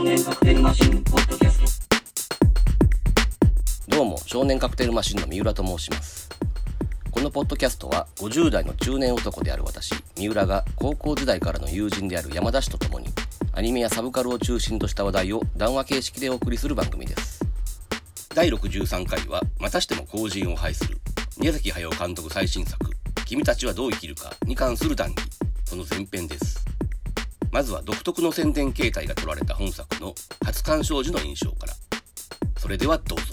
少年カクテルマシンポッドキャストどうも少年カクテルマシンの三浦と申します。このポッドキャストは50代の中年男である私三浦が高校時代からの友人である山田氏と共にアニメやサブカルを中心とした話題を談話形式でお送りする番組です。第63回はまたしても後人を拝する宮崎駿監督最新作「君たちはどう生きるか」に関する談義その前編です。まずは独特の宣伝形態が取られた本作の初鑑賞時の印象からそれではどうぞ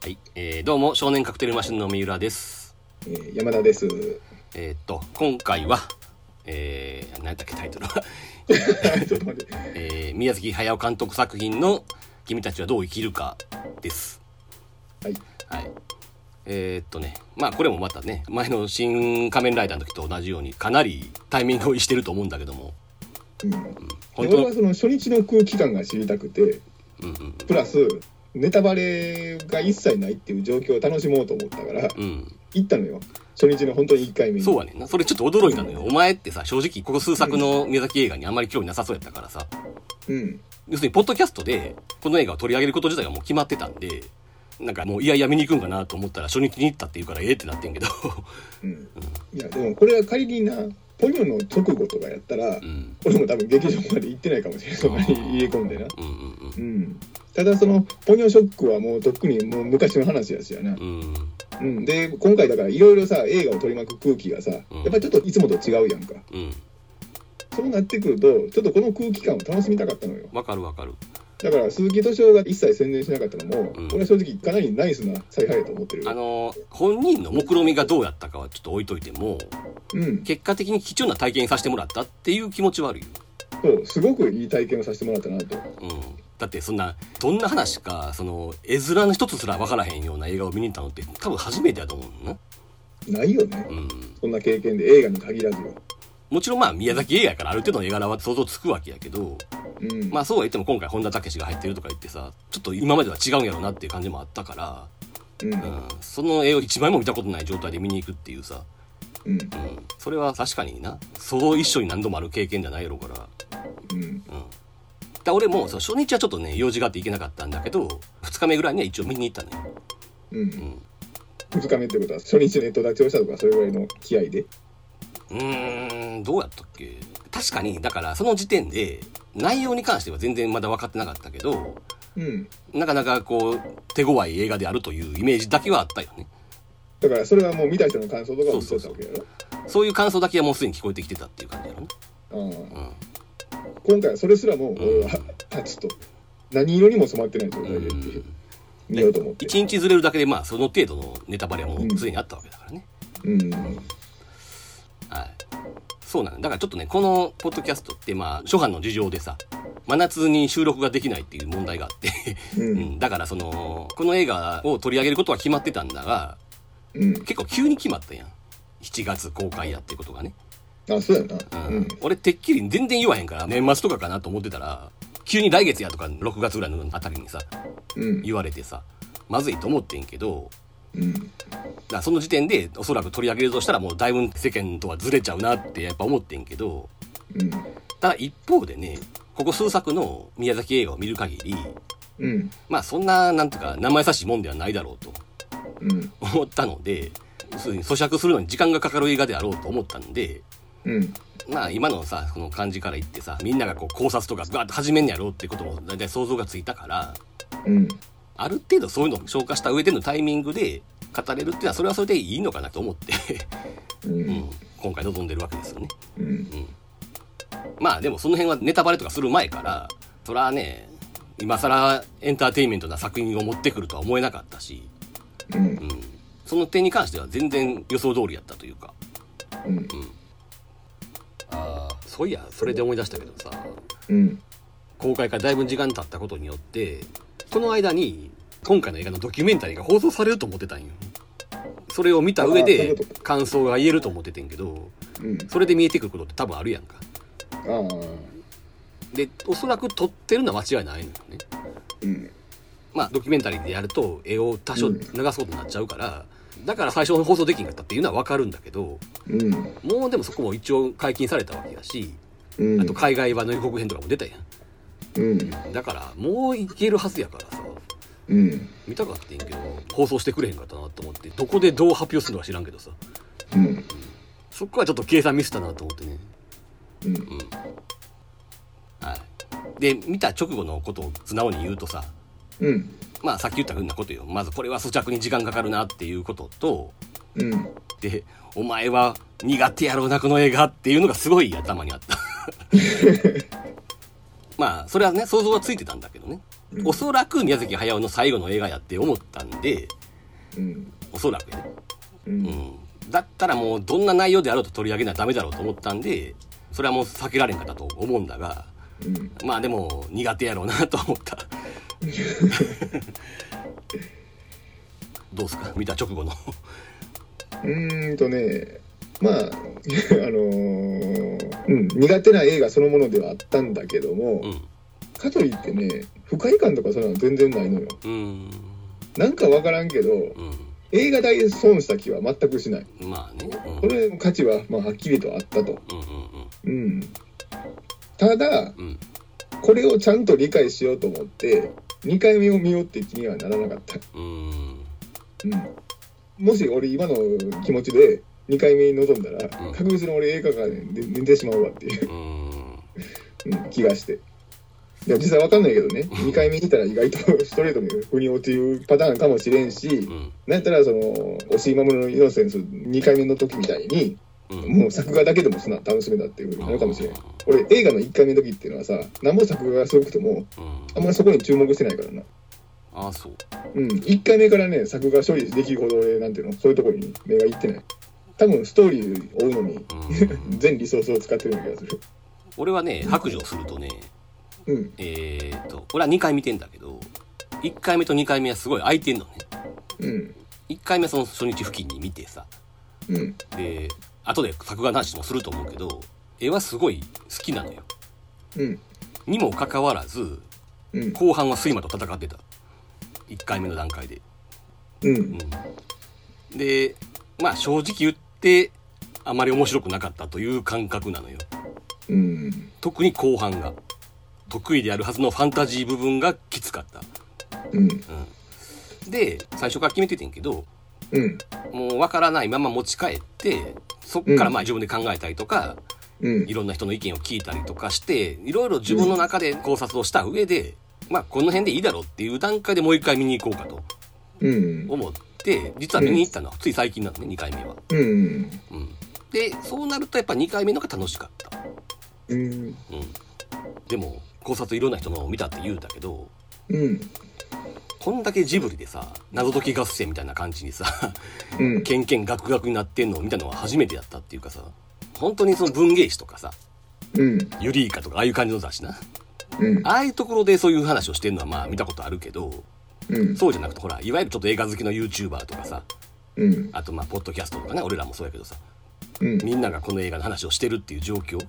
はい、えー、どうも少年カクテルマシンの三浦ですえー山田です。えーっと今回はえー、何だっけタイトルは。えー、宮崎駿監督作品の「君たちはどう生きるか」ですはい。はい。えーっとねまあこれもまたね前の「新仮面ライダー」の時と同じようにかなりタイミングをしてると思うんだけども。うん。本当？俺はその初日の空気感が知りたくて、うんうん。プラス、ネタバレが一切ないっていう状況を楽しもうと思ったから、うん。行ったのよ。初日の本当に1回目に。そうはねそれちょっと驚いたのよ。お前ってさ正直ここ数作の宮崎映画にあんまり興味なさそうやったからさ。うん。要するにポッドキャストでこの映画を取り上げること自体がもう決まってたんでなんかもういやいや見に行くんかなと思ったら初日に行ったって言うからええってなってんけど。うん。いや、でもこれは仮にな、ポニョの直後とかやったらう、ん。俺も多分劇場まで行ってないかもしれない。そん。なに入れ込んでな。うんうんうん。ただその、ポニョショックはもうとっくにもう昔の話やしやな。うん。で今回だからいろいろさ映画を取り巻く空気がさ、うん。やっぱりちょっといつもと違うやんか。うん。そうなってくるとちょっとこの空気感を楽しみたかったのよ。わかるわかるだから鈴木敏夫が一切宣伝しなかったのも、うん。俺は正直かなりナイスな采配やと思ってるあの本人の目論見がどうやったかはちょっと置いといてもうん。結果的に貴重な体験させてもらったっていう気持ちはあるよ。そうすごくいい体験をさせてもらったなと。うん。だってそんなどんな話かその絵面の一つすら分からへんような映画を見に行ったのって多分初めてやと思うの。なないよね、うん。そんな経験で映画に限らずよもちろんまあ宮崎映画やからある程度の絵柄は想像つくわけやけどうん、まあそうは言っても今回本田武が入ってるとか言ってさちょっと今までは違うんやろうなっていう感じもあったから、うん。うん、その絵を一枚も見たことない状態で見に行くっていうさ、うん。うん、それは確かにな。そう一緒に何度もある経験じゃないやろうから。うん。だ俺もその初日はちょっとね用事があって行けなかったんだけど2日目ぐらいには一応見に行ったのよ、うん。うん、2日目ってことは初日ネット立ちをしたとかそれぐらいの気合で？うーんどうやったっけ？確かにだからその時点で内容に関しては全然まだ分かってなかったけどうん。なかなかこう手強い映画であるというイメージだけはあったよね。だからそれはもう見た人の感想とかもそうだったわけやろ？そういう感想だけはもうすでに聞こえてきてたっていう感じやろね。うん。うん今回はそれすらも俺は立つと何色にも染まってない状態でうん。見ようと思って。一日ずれるだけでまあその程度のネタバレはもうすでにあったわけだからね、うんはい。そうなんだ。だからちょっとねこのポッドキャストってまあ初版の事情でさ真夏に収録ができないっていう問題があってううん。ん、だからそのこの映画を取り上げることは決まってたんだがうん。結構急に決まったやん。7月公開やってことがね、あそうやな。うん。うん。俺てっきり全然言わへんから年末とかかなと思ってたら急に来月やとか6月ぐらいのあたりにさうん。言われてさまずいと思ってんけどうその時点でおそらく取り上げるとしたらもうだいぶ世間とはずれちゃうなってやっぱ思ってんけどうんただ一方でねここ数作の宮崎映画を見る限りうん。まあそんななんとか生優しいもんではないだろうとうん思ったので要するに咀嚼するのに時間がかかる映画であろうと思ったんでうん。まあ今のさこの感じから言ってさみんながこう考察とかガーッと始めんやろうってことも大体想像がついたからうんある程度そういうのを消化した上でのタイミングで語れるっていうのはそれはそれでいいのかなと思って、ううん。ん、今回臨んでるわけですよね。うん。まあでもその辺はネタバレとかする前からそれはね今更エンターテインメントな作品を持ってくるとは思えなかったし、うん。うん、その点に関しては全然予想通りやったというか。うん。ああそういやそれで思い出したけどさ。うん。公開からだいぶ時間経ったことによってこの間に今回の映画のドキュメンタリーが放送されると思ってたんよ。それを見た上で感想が言えると思っててんけどうん。それで見えてくることって多分あるやんか。でおそらく撮ってるのは間違いないのよね。うん。まあドキュメンタリーでやると絵を多少流すことになっちゃうから、だから最初の放送できんかったっていうのは分かるんだけどうん。もうでもそこも一応解禁されたわけだしうん。あと海外版の予告編とかも出たやうん。ん。だからもういけるはずやからさうん。見たかったんやけど放送してくれへんかったなと思ってどこでどう発表するのか知らんけどさうん。そこはちょっと計算ミスったなと思ってねうん。はいで見た直後のことを素直に言うとさうん。まあさっき言ったふうなことよまずこれは咀嚼に時間かかるなっていうこととうん。でお前は苦手やろうなこの映画っていうのがすごい頭にあった まあそれはね想像はついてたんだけどね、うんおそらく宮崎駿の最後の映画やって思ったんでうん。おそらくね、う。うん。ん、だったらもうどんな内容であろうと取り上げなダメだろうと思ったんでそれはもう避けられんかったと思うんだがうん。まあでも苦手やろうなと思った。どうすか？見た直後の。うーんとね、まあ、あのーうん、苦手な映画そのものではあったんだけども、うん。かといってね、不快感とかそんなの全然ないのよ。うんなんかわからんけど、う映画代損した気は全くしない。んまあねうんこれの価値は、まあ、はっきりとあったと。うんうんうん。ただ、うんうんこれをちゃんと理解しようと思って、2回目を見ようって気にはならなかった。うんうん。もし俺今の気持ちで2回目に臨んだら、うん確実に俺映画館で寝てしまうわっていう。うんうん、気がして。いや、実際わかんないけどね、2回目にいたら意外とストレートに腑に落ちるパターンかもしれんし、うんなんやったら、その、押井守のイノセンス2回目の時みたいに、うんもう作画だけでもそんな楽しめたっていうふうになるかもしれん。俺、映画の1回目の時っていうのはさ、なんぼ作画がすごくても、うんあんまりそこに注目してないからな。ああそううん、1回目からね、作画処理できるほど俺、なんていうの、そういうところに目がいってない。多分、ストーリーを追うのに、うん 全リソースを使ってるような気がする。俺はね白状するとねうん、えー、っと俺は2回見てんだけど1回目と2回目はすごい空いてんのね。うん、1回目はその初日付近に見てさ。うん、で後で作画なしもすると思うけど絵はすごい好きなのよ。うん、にもかかわらずうん、後半は睡魔と戦ってた。1回目の段階で。うん、でまあ正直言ってあまり面白くなかったという感覚なのよ。うん、特に後半が得意であるはずのファンタジー部分がきつかった、うん、うん、で最初から決めててんけどうん、もう分からないまま持ち帰ってそっからまあ自分で考えたりとか、うん。い、ろんな人の意見を聞いたりとかしていろいろ自分の中で考察をした上で、まあこの辺でいいだろうっていう段階でもう一回見に行こうかとうん、思って実は見に行ったの。はつい最近なのね2回目は。うん、うん、でそうなるとやっぱ2回目のが楽しかった。うん、うん、でも考察いろんな人のを見たって言うたけどうん、こんだけジブリでさ謎解き合戦みたいな感じにさうん、ケンケンガクガクになってんのを見たのは初めてやったっていうかさ本当にその文芸誌とかさうん、ユリイカとかああいう感じの雑誌な。うん、ああいうところでそういう話をしてるのはまあ見たことあるけどうん、そうじゃなくてほらいわゆるちょっと映画好きの YouTuber とかさうん、あとまあポッドキャストとかね俺らもそうやけどさうん、みんながこの映画の話をしてるっていう状況っ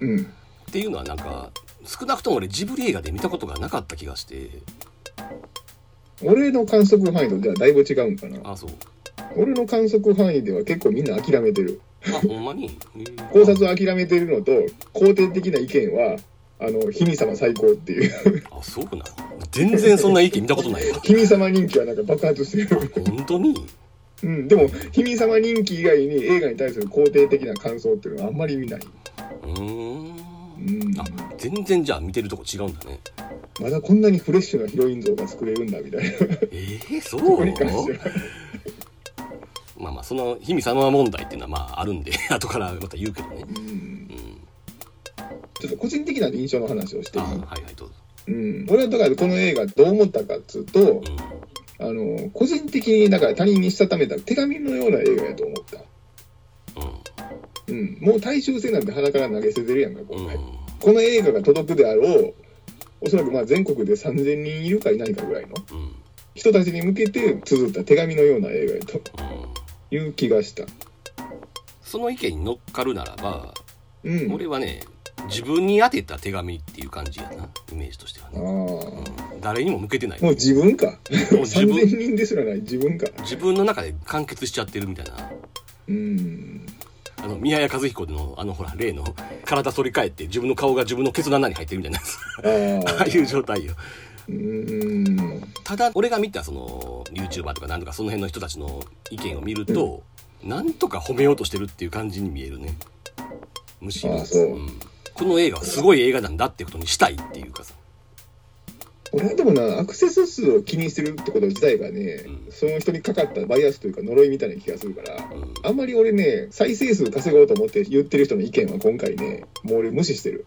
うん、ていうのはなんか少なくとも俺ジブリ映画で見たことがなかった気がして俺の観測範囲とじゃあだいぶ違うんかな。あそう俺の観測範囲では結構みんな諦めてる。あほんまに？考察を諦めてるのと、肯定的な意見は、あの、卑弥様最高っていう。あそうなの？全然そんな意見見たことないわ卑弥様人気はなんか爆発してる。本当に？うん、でも、卑弥様人気以外に映画に対する肯定的な感想っていうのはあんまり見ない。うーんうん。あ全然じゃあ見てるとこ違うんだね。まだこんなにフレッシュなヒロイン像が作れるんだみたいな。えー、そうに関しては。まあまあその卑弥様問題っていうのはまああるんで 後からまた言うけどね。うん。うん。ちょっと個人的な印象の話をしていい？あはいはいどうぞ。うん、俺はだからこの映画どう思ったかっつうと、うん。あの個人的にだから他人にしたためた手紙のような映画やと思った、ううん、もう大衆性なんて鼻から投げ捨ててるやんか今回、んうん。この映画が届くであろうおそらくまあ全国で3000人いるかいないかぐらいのうん。人たちに向けて綴った手紙のような映画やとうん。いう気がした、その意見に乗っかるならば、うん、俺はね自分に宛てた手紙っていう感じやなイメージとしてはあね、あ。うん、誰にも向けてない。もう自分か。もう自分。3000人ですらない。自分か。自分の中で完結しちゃってるみたいな。うん。あの宮谷和彦のあのほら例の体反り返って自分の顔が自分のケツの穴に入ってるみたいなやつ。あああいう状態よ。ただ俺が見たその YouTuber とかなんとかその辺の人たちの意見を見ると、なんとか褒めようとしてるっていう感じに見えるね。むしろ。うん。この映画はすごい映画なんだってことにしたいっていうかさ俺はでもな、アクセス数を気にしてるってこと自体がね、うんその人にかかったバイアスというか呪いみたいな気がするから、うんあんまり俺ね、再生数稼ごうと思って言ってる人の意見は今回ね、もう俺無視してる。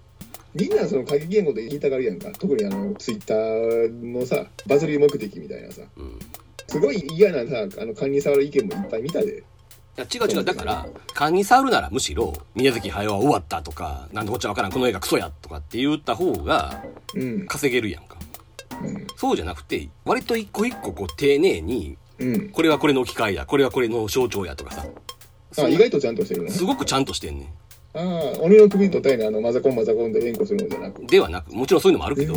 みんなその過激言語で言いたがるやんか。特にあの、ツイッターのさ、バズり目的みたいなさ、うんすごい嫌なさ、あの、勘に触る意見もいっぱい見たで。いや違う違うだから勘に触るならむしろ宮崎駿は終わったとかなんでこっちゃわからんこの映画クソやとかって言った方がうん。稼げるやんかうん。そうじゃなくて割と一個一個こう丁寧にうん。これはこれの機械やこれはこれの象徴やとかさあ、意外とちゃんとしてるな。すごくちゃんとしてんねああ、鬼の首に取ったようなあの、マザコンマザコンで連呼するのじゃなく。ではなくもちろんそういうのもあるけど、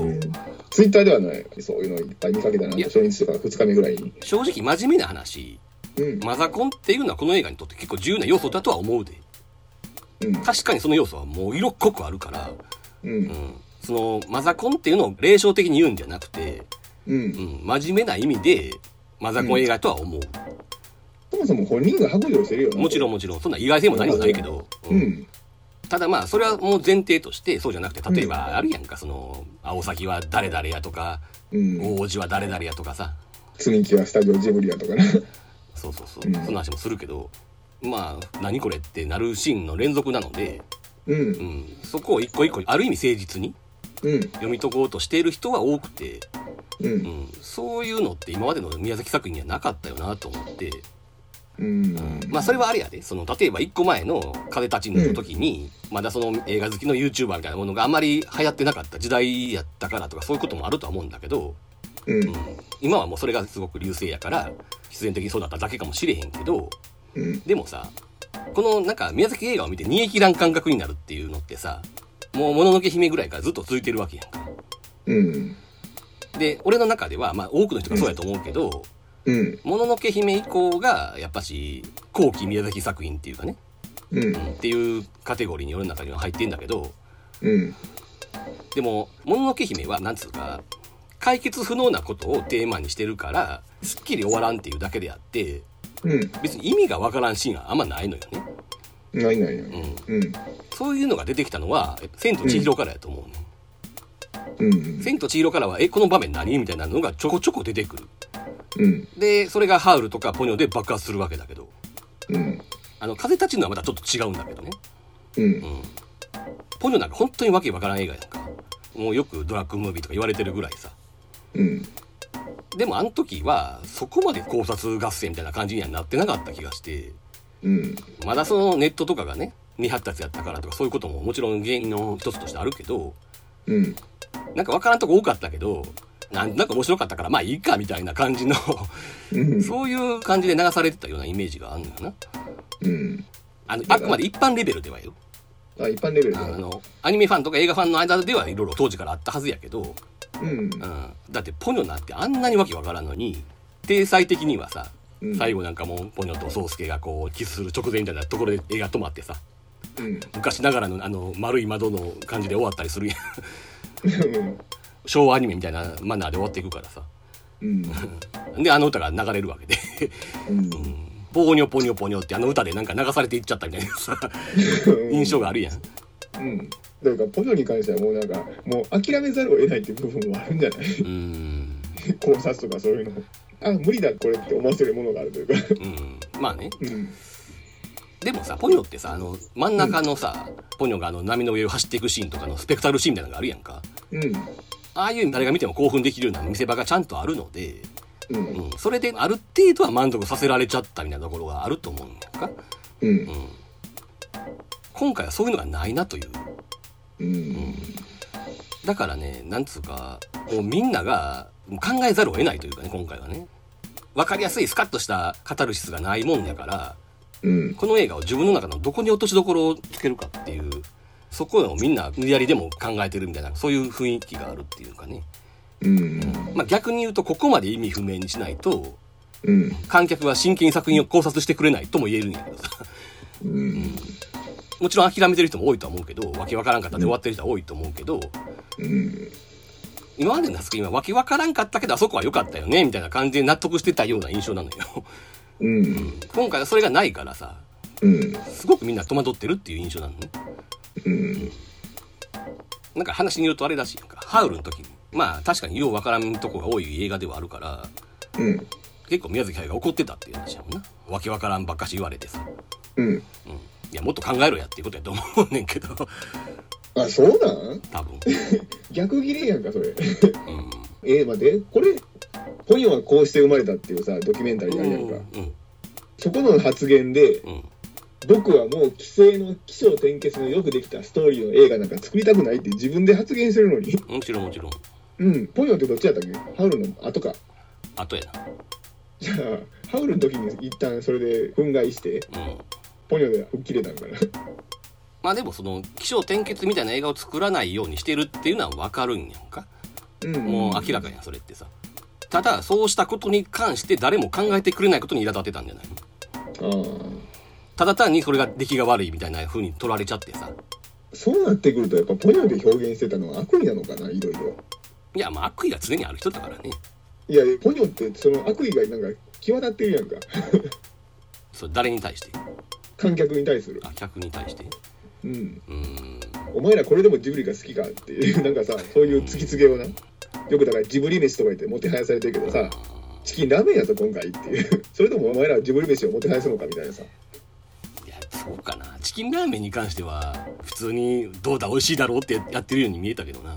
ツイッターではない。そういうのいっぱい見かけたな。初日とか2日目ぐらいに。正直真面目な話うん。マザコンっていうのはこの映画にとって結構重要な要素だとは思うでうん。確かにその要素はもう色っ濃くあるから、う。うんん、そのマザコンっていうのを霊障的に言うんじゃなくて、う。うんん、真面目な意味でマザコン映画とは思う、そもそも本人が白状してるよな。もちろんもちろんそんな意外性も何もないけど、うんうん。ただまあそれはもう前提としてそうじゃなくて例えばあるやんかその青崎は誰々やとかうん。王子は誰々やとかさ積み木はスタジオジブリやとかな。そうそうそう、うんそんな話もするけどまあ何これってなるシーンの連続なので、う。うんん、そこを一個一個ある意味誠実にうん。読み解こうとしている人は多くて、う。うんん、そういうのって今までの宮崎作品にはなかったよなと思って、うん。まあそれはあれやでその例えば1個前の「風立ちぬ」の時に、まだその映画好きの YouTuber みたいなものがあまり流行ってなかった時代やったからとかそういうこともあるとは思うんだけど、うん。うん、今はもうそれがすごく流星やから必然的にそうだっただけかもしれへんけどうん。でもさこのなんか宮崎映画を見て煮え切らん感覚になるっていうのってさもう「もののけ姫」ぐらいからずっと続いてるわけやんか。うん。で俺の中ではまあ多くの人がそうやと思うけどうん。「もののけ姫」以降がやっぱし後期宮崎作品っていうかね、うん。うんっていうカテゴリーに俺の中には入ってんだけどうん。でも「もののけ姫」はなんつうか解決不能なことをテーマにしてるからすっきり終わらんっていうだけであってうん。別に意味がわからんシーンはあんまないのよね、ないないない。うん、うん。そういうのが出てきたのは「千と千尋」からやと思うね、うん。千と千尋からは「えこの場面何?」みたいなのがちょこちょこ出てくるうん。でそれがハウルとかポニョで爆発するわけだけどうん。あの風立ちぬはまたちょっと違うんだけどねうんう。んポニョなんか本当にわけわからん映画やんかもうよくドラッグムービーとか言われてるぐらいさうん。でもあの時はそこまで考察合戦みたいな感じにはなってなかった気がしてうん。まだそのネットとかがね未発達やったからとかそういうことももちろん原因の一つとしてあるけどうん。なんかわからんとこ多かったけどなんとなく面白かったからまあいいかみたいな感じのうん。そういう感じで流されてたようなイメージがあるのよなうん。あのあくまで一般レベルではよあ、一般レベルであのアニメファンとか映画ファンの間ではいろいろ当時からあったはずやけど、うん。うん、だってポニョなんてあんなにわけわからんのに体裁的にはさうん最後なんかもうポニョと宗介がこうキスする直前みたいなところで映画止まってさうん。昔ながらのあの丸い窓の感じで終わったりするやんうん。昭和アニメみたいなマナーで終わっていくからさうん。であの歌が流れるわけでうん。ポーニョポニョポニョってあの歌でなんか流されていっちゃったみたいなさ印象があるやんうん。だから、ポジョに関してはもうなんか、もう諦めざるを得ないっていう部分もあるんじゃない？うん 考察とかそういうの。あ、無理だ、これって思わせるものがあるというか。うんまあねうん。でもさポニョってさあの真ん中のさ、ポニョがあの波の上を走っていくシーンとかのスペクタルシーンみたいなのがあるやんかうん。ああいう誰が見ても興奮できるような見せ場がちゃんとあるので、うん。うん、それである程度は満足させられちゃったみたいなところがあると思うんか、うんう。ん、今回はそういうのがないなといううん。だからねなんつうかもうみんなが考えざるを得ないというかね今回はね分かりやすいスカッとしたカタルシスがないもんやからうん。この映画を自分の中のどこに落としどころをつけるかっていうそこをみんな無理やりでも考えてるみたいなそういう雰囲気があるっていうかね、うん。まあ、逆に言うとここまで意味不明にしないとうん。観客は真剣に作品を考察してくれないとも言えるんやけどさうん。もちろん諦めてる人も多いとは思うけどわけわからんかったで終わってる人は多いと思うけど、うん。今までの作品はわけわからんかったけどあそこは良かったよねみたいな感じで納得してたような印象なのようん。今回はそれがないからさうん。すごくみんな戸惑ってるっていう印象なのねうん。なんか話によるとあれらしかハウルの時にまあ確かにようわからんとこが多い映画ではあるからうん。結構宮崎駿が怒ってたっていう話やもんなわけわからんばっかし言われてさ、うん。うん、いやもっと考えろやっていうことやと思うねんけどあ、そうなん？多分 逆切れやんか、それ。うんえー、待って、これ、ポニョはこうして生まれたっていうさ、ドキュメンタリーあるやんか。うんそこの発言で、うん僕はもう既成の起承転結のよくできたストーリーの映画なんか作りたくないって自分で発言してるのに。もちろんもちろんうん。ポニョってどっちやったっけ？ハウルの後か。あとやじゃあ、ハウルの時に一旦それで憤慨して、なうんポニョで吹っ切れたんかな。まあでもその起承転結みたいな映画を作らないようにしてるっていうのはわかるんやんかうん。もう明らかやんそれってさただそうしたことに関して誰も考えてくれないことに苛立ってたんじゃない？ただ単にそれが出来が悪いみたいな風に取られちゃってさそうなってくると、やっぱポニョで表現してたのは悪意なのかな、いろいろ。いやまあ悪意が常にある人だからねいや、ポニョってその悪意がなんか際立ってるやんか。それ誰に対して？観客に対する。あ客に対して？うん。お前らこれでもジブリが好きかっていう、なんかさ、そういう突きつけをな。よくだからジブリ飯とか言ってもてはやされてるけどさ、チキンラーメンやぞ今回っていう。それともお前らジブリ飯をもてはやすのかみたいなさ。いやそうかなチキンラーメンに関しては普通にどうだ美味しいだろうってやってるように見えたけどな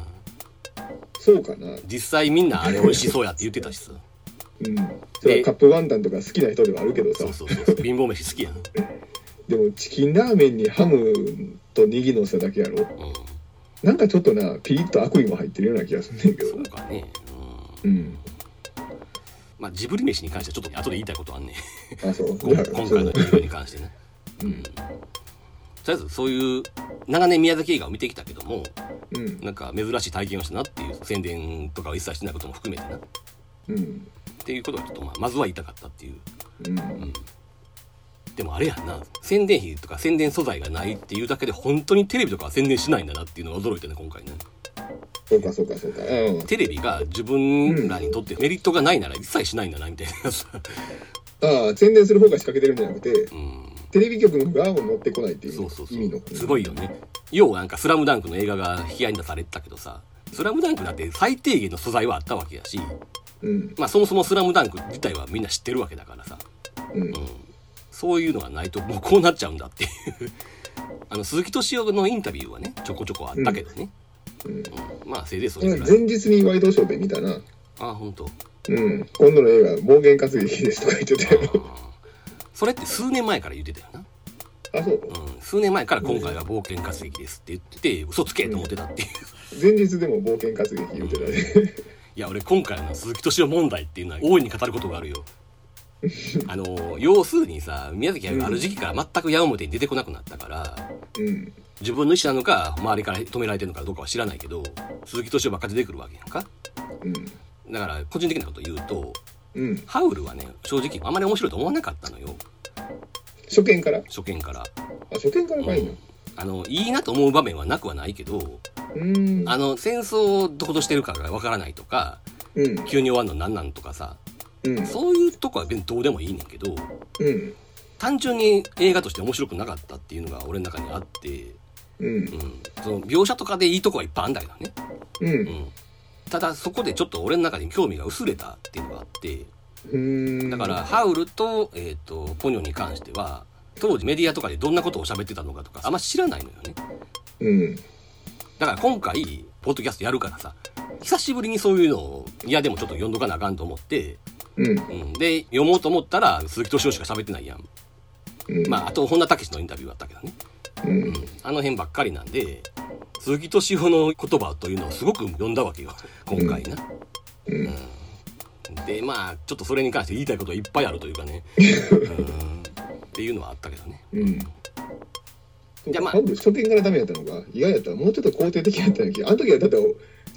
そうかな。実際みんなあれ美味しそうやって言ってたしさうん。それはカップワンタンとか好きな人ではあるけどさそう。そうそう貧乏飯好きやん、でもチキンラーメンにハムとネギのせだけやろ。なんかちょっとな、ピリッと悪意も入ってるような気がするねんけどな。そうかねうんうん。まあジブリ飯に関してはちょっと後で言いたいことあんねあ、そう。今 今回の映画に関してねうん。とりあえずそういう長年宮崎映画を見てきたけどもうん。なんか珍しい体験をしたなっていう宣伝とかを一切してないことも含めてなっうん。ていうことはちょっとまあまずは言いたかったっていううん。でもあれやんな宣伝費とか宣伝素材がないっていうだけで本当にテレビとかは宣伝しないんだなっていうのが驚いてね今回ねそうか、そうか、そうか。うん。テレビが自分らにとってメリットがないなら一切しないんだなみたいなさああ、宣伝する方が仕掛けてるんじゃなくて、うんテレビ局の側も乗ってこないっていうそうそうそ意味の。うすごいよね要はなんか「スラムダンクの映画が引き合いに出されてたけどさ「スラムダンクだって最低限の素材はあったわけやしうん。まあそもそも「スラムダンク自体はみんな知ってるわけだからさうん。そういうのがないともうこうなっちゃうんだっていう あの鈴木敏夫のインタビューはねちょこちょこあったけどね、うん。うんまあせいぜいそこれれぐらい前日にワイドショーで見たな。あ本当。うん。今度の映画、暴言活劇ですとか言ってたよ。それって数年前から言ってたよな、あ、そう。うん、数年前から今回は冒険活劇ですって言ってて嘘つけと思ってたっていう前日でも冒険活劇言ってたね。いや俺今回の鈴木敏夫問題っていうのは大いに語ることがあるよ あの要するにさ宮崎駿がある時期から全く矢面に出てこなくなったからうん。自分の意思なのか周りから止められてるのかどうかは知らないけど鈴木敏夫ばっか出てくるわけやんかうん。だから個人的なこと言うとうん。ハウルはね正直あまり面白いと思わなかったのよ初見から？初見から、あ、初見からかいな。あのいいなと思う場面はなくはないけどうん。あの戦争をどことしてるかがわからないとかうん。急に終わるのなんなんとかさうん。そういうとこはどうでもいいねんけどうん。単純に映画として面白くなかったっていうのが俺の中にあって、うんう。ん、その描写とかでいいとこはいっぱいあんだけどね、う。うんん、ただそこでちょっと俺の中に興味が薄れたっていうのがあってうん。だからハウルと,、えー、とポニョに関しては当時メディアとかでどんなことを喋ってたのかとかあんま知らないのよねうん。だから今回ポッドキャストやるからさ久しぶりにそういうのを嫌でもちょっと読んどかなあかんと思って、うん。うん、で読もうと思ったら鈴木敏夫しか喋ってないやん。うん。まああと本田武史のインタビューあったけどね。うん。あの辺ばっかりなんで鈴木敏夫の言葉というのをすごく読んだわけよ。今回な、うん。うん。でまあちょっとそれに関して言いたいこといっぱいあるというかね、うん、っていうのはあったけどね。うん。じゃあまあ。初見からダメやったのが意外やった。らもうちょっと肯定的やったんやけどあの時はだって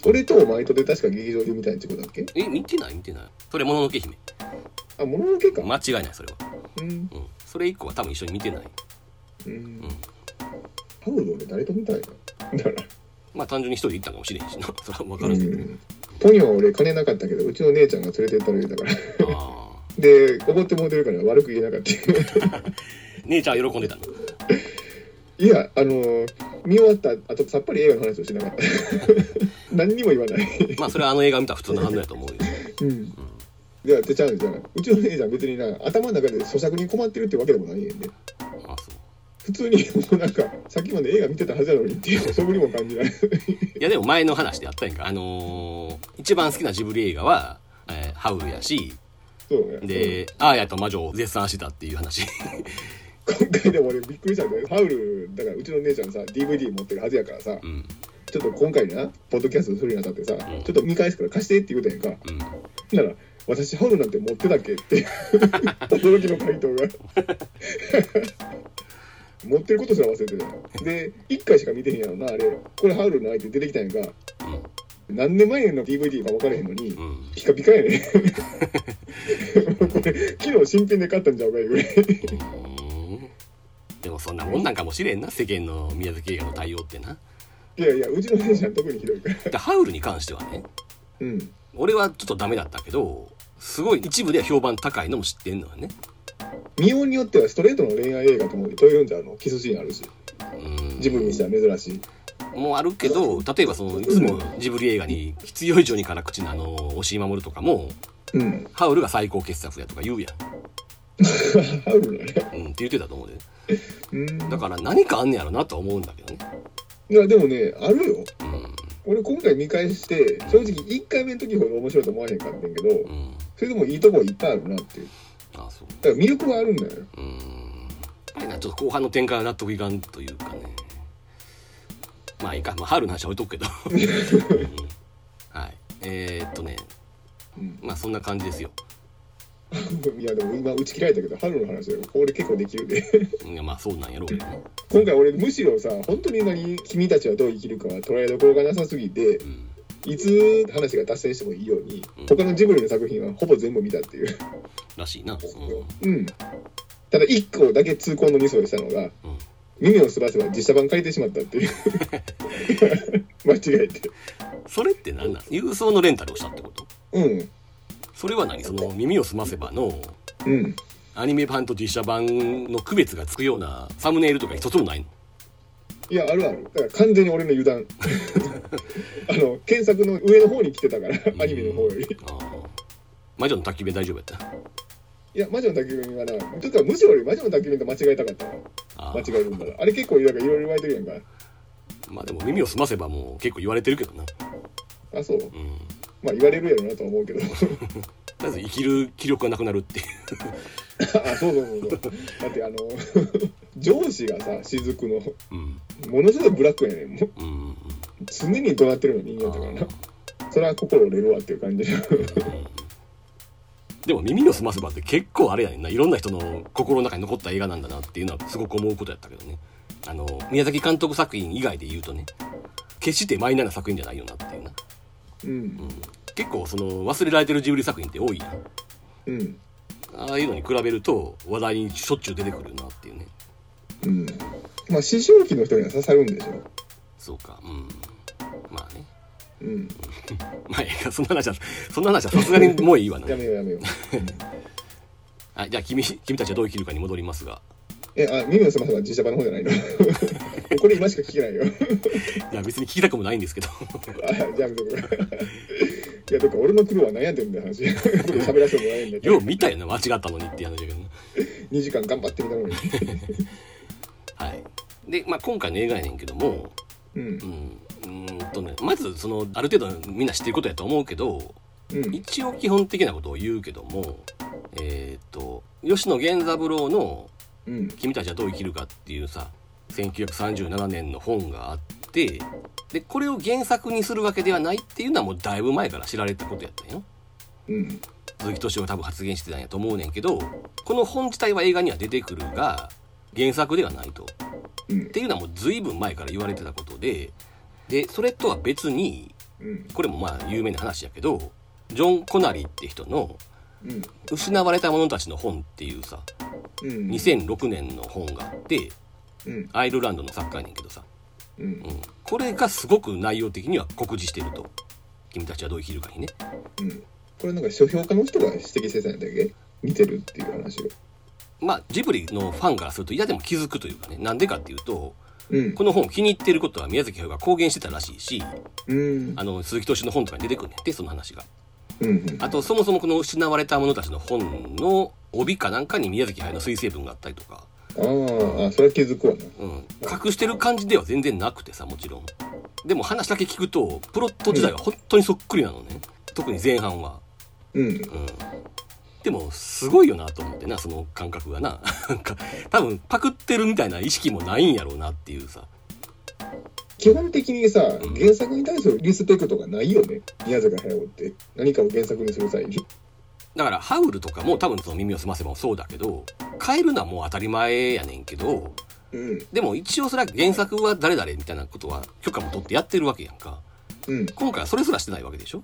俺とお前とで確か劇場で見たいってことだっけ？え見てない？見てない。それもののけ姫。あもののけか、間違いないそれは。うん。うん。それ以降は多分一緒に見てない。うん。ハウル俺誰と見たいなだからまあ単純に一人で行ったんかもしれへんしな。それは分かうるけど、ん。ポニョは俺金なかったけどうちの姉ちゃんが連れてったの言うたから。ああ でおごってもうてるから悪く言えなかった。姉ちゃんは喜んでたのいやあの見終わった後さっぱり映画の話をしなかった。何にも言わない。まあそれはあの映画見たら普通の反応やと思うよ。うん。ではてちゃうんじゃんうちの姉ちゃん別にな頭の中で咀嚼に困ってるってわけでもないんやんねあそう。普通にもうなんかさっきまで映画見てたはずなのにっていうそぶりも感じない。いやでも前の話であったやんか。あのー一番好きなジブリ映画は、えーハウルやしそうね。で、アーヤと魔女を絶賛してたっていう話今回でも俺びっくりしたんだよハウルだからうちの姉ちゃんさ DVD 持ってるはずやからさうん。ちょっと今回なポッドキャストするにあたってさ、ん。ちょっと見返すから貸してって言うたやんか。うん。なら私ハウルなんて持ってたっけ？って驚きの回答が。持ってることすら忘れてた。で1回しか見てへんやろなあれ。これハウルの相手出てきたんやんか。何年前の DVD か分からへんのに、うん。うんピカピカやね これ昨日新品で買ったんちゃうかいうぐらいでもそんなもんなんかもしれんな世間の宮崎映画の対応ってな。いやいやうちの姉ちゃん特にひどいから。でハウルに関してはね。うん。俺はちょっとダメだったけどすごい一部では評判高いのも知ってんのよね。見ようによってはストレートの恋愛映画とも問えるんじゃうの？キスシーンあるし。うん。ジブリにしては珍しい。もうあるけど例えばそのいつもジブリ映画に必要以上に辛口なあの押井守とかもうん。ハウルが最高傑作やとか言うや ハウルだね。ん、うん、って言ってたと思うで。うんだから何かあんねやろなとは思うんだけどね。いやでもねあるよ。うん。俺今回見返して正直1回目の時ほど面白いと思わへんかったんやけどうん。それでもいいとこいっぱいあるなっていう。ああそうだから魅力はあるんだよ。うん。やっぱりなちょっと後半の展開は納得いかんというかね。まあいいか、まあ、春の話は置いとくけど、うん。はい。えー、っとね。うん。まあそんな感じですよ いやでも今打ち切られたけど春の話だよ俺結構できるで。いやまあそうなんやろうけどね。今回俺むしろさ本当に何君たちはどう生きるかは捉えどころがなさすぎてうん。いつ話が脱線してもいいようにうん。他のジブリの作品はほぼ全部見たっていう。らしいな。うん。うん。ただ1個だけ痛恨のミスをしたのがうん。耳をすばせば実写版借りてしまったっていう。間違えて。それって何なの郵送のレンタルをしたってこと？うんそれは何その耳をすませばのうん。アニメ版と実写版の区別がつくようなサムネイルとか一つもないの。いやあるある。だから完全に俺の油断。あの検索の上の方に来てたからアニメの方より。ああ魔女の焚き火大丈夫やった？いや魔女の焚き火はなちょっとむしろ俺魔女の焚き火と間違えたかった。間違えるんだら。あれ結構いろいろ言われてるやんか。まあでも耳をすませばもう結構言われてるけどなあそう。うん。まあ言われるやろなとは思うけど。とりあえず生きる気力がなくなるっていう。あそうそうそうそう。だってあの 上司がさ雫のうん。ものすごいブラックやねん。もううんうん常に怒鳴ってるの人間だからな。それは心折れるわっていう感じででも耳をすませばって結構あれやねんな。いろんな人の心の中に残った映画なんだなっていうのはすごく思うことやったけどね。あの宮崎監督作品以外で言うとね決してマイナーな作品じゃないよなっていうな、うん。うん、結構その忘れられてるジブリ作品って多いやん。うん。ああいうのに比べると話題にしょっちゅう出てくるなっていうね。うん。まあ思春期の人には刺さるんでしょ。そうか。うん。まあね。うん。まあいいかそんな話はそんな話はさすがにもういいわな。やめようやめよう。はいじゃあ君君たちはどう生きるかに戻りますがえあ耳をすませば実写版の方じゃないの？これ今しか聞けないよ。いや別に聞きたくもないんですけど。あじゃあやめとくいやどっか俺の苦労は悩んでるんだよ話。喋らせてもらえんだよ。う見たよな間違ったのにって話だけどな。2時間頑張ってみたのに。はい。で、まあ、今回の映画やねんけどもうん。うんうーんとねまずそのある程度みんな知ってることやと思うけどうん。一応基本的なことを言うけどもえっ、と吉野源三郎のうん「君たちはどう生きるか」っていうさ1937年の本があってでこれを原作にするわけではないっていうのはもうだいぶ前から知られたことやったんよ。うん。鈴木敏夫が多分発言してたんやと思うねんけどこの本自体は映画には出てくるが原作ではないと。うん。っていうのはもう随分前から言われてたことででそれとは別にうん。これもまあ有名な話やけどジョン・コナリって人のうん「失われた者たちの本」っていうさうん。2006年の本があってうん。アイルランドの作家やねんけどさ、うん。うん、これがすごく内容的には酷似してると君たちはどう生きるかにね。うん。これなんか書評家の人が指摘してたんだっけ？似てるっていう話を。まあジブリのファンからすると嫌でも気づくというかね。なんでかっていうとうん。この本を気に入ってることは宮崎駿が公言してたらしいしうん。あの鈴木敏夫の本とかに出てくるねんでその話が。うんあとそもそもこの失われた者たちの本の帯かなんかに宮崎駿の推薦文があったりとか、あーあそれは気づくわなうん、隠してる感じでは全然なくてさもちろん。でも話だけ聞くとプロット自体は本当にそっくりなのね、特に前半は。うん。うん。でもすごいよなと思ってなその感覚がな。なんか多分パクってるみたいな意識もないんやろうなっていうさ基本的にさ原作に対するリスペクトがないよね。宮崎駿って。何かを原作にする際に。だからハウルとかも多分その耳を澄ませばそうだけど変えるのはもう当たり前やねんけどうん。でも一応それは原作は誰々みたいなことは許可も取ってやってるわけやんか。うん。今回はそれすらしてないわけでしょ？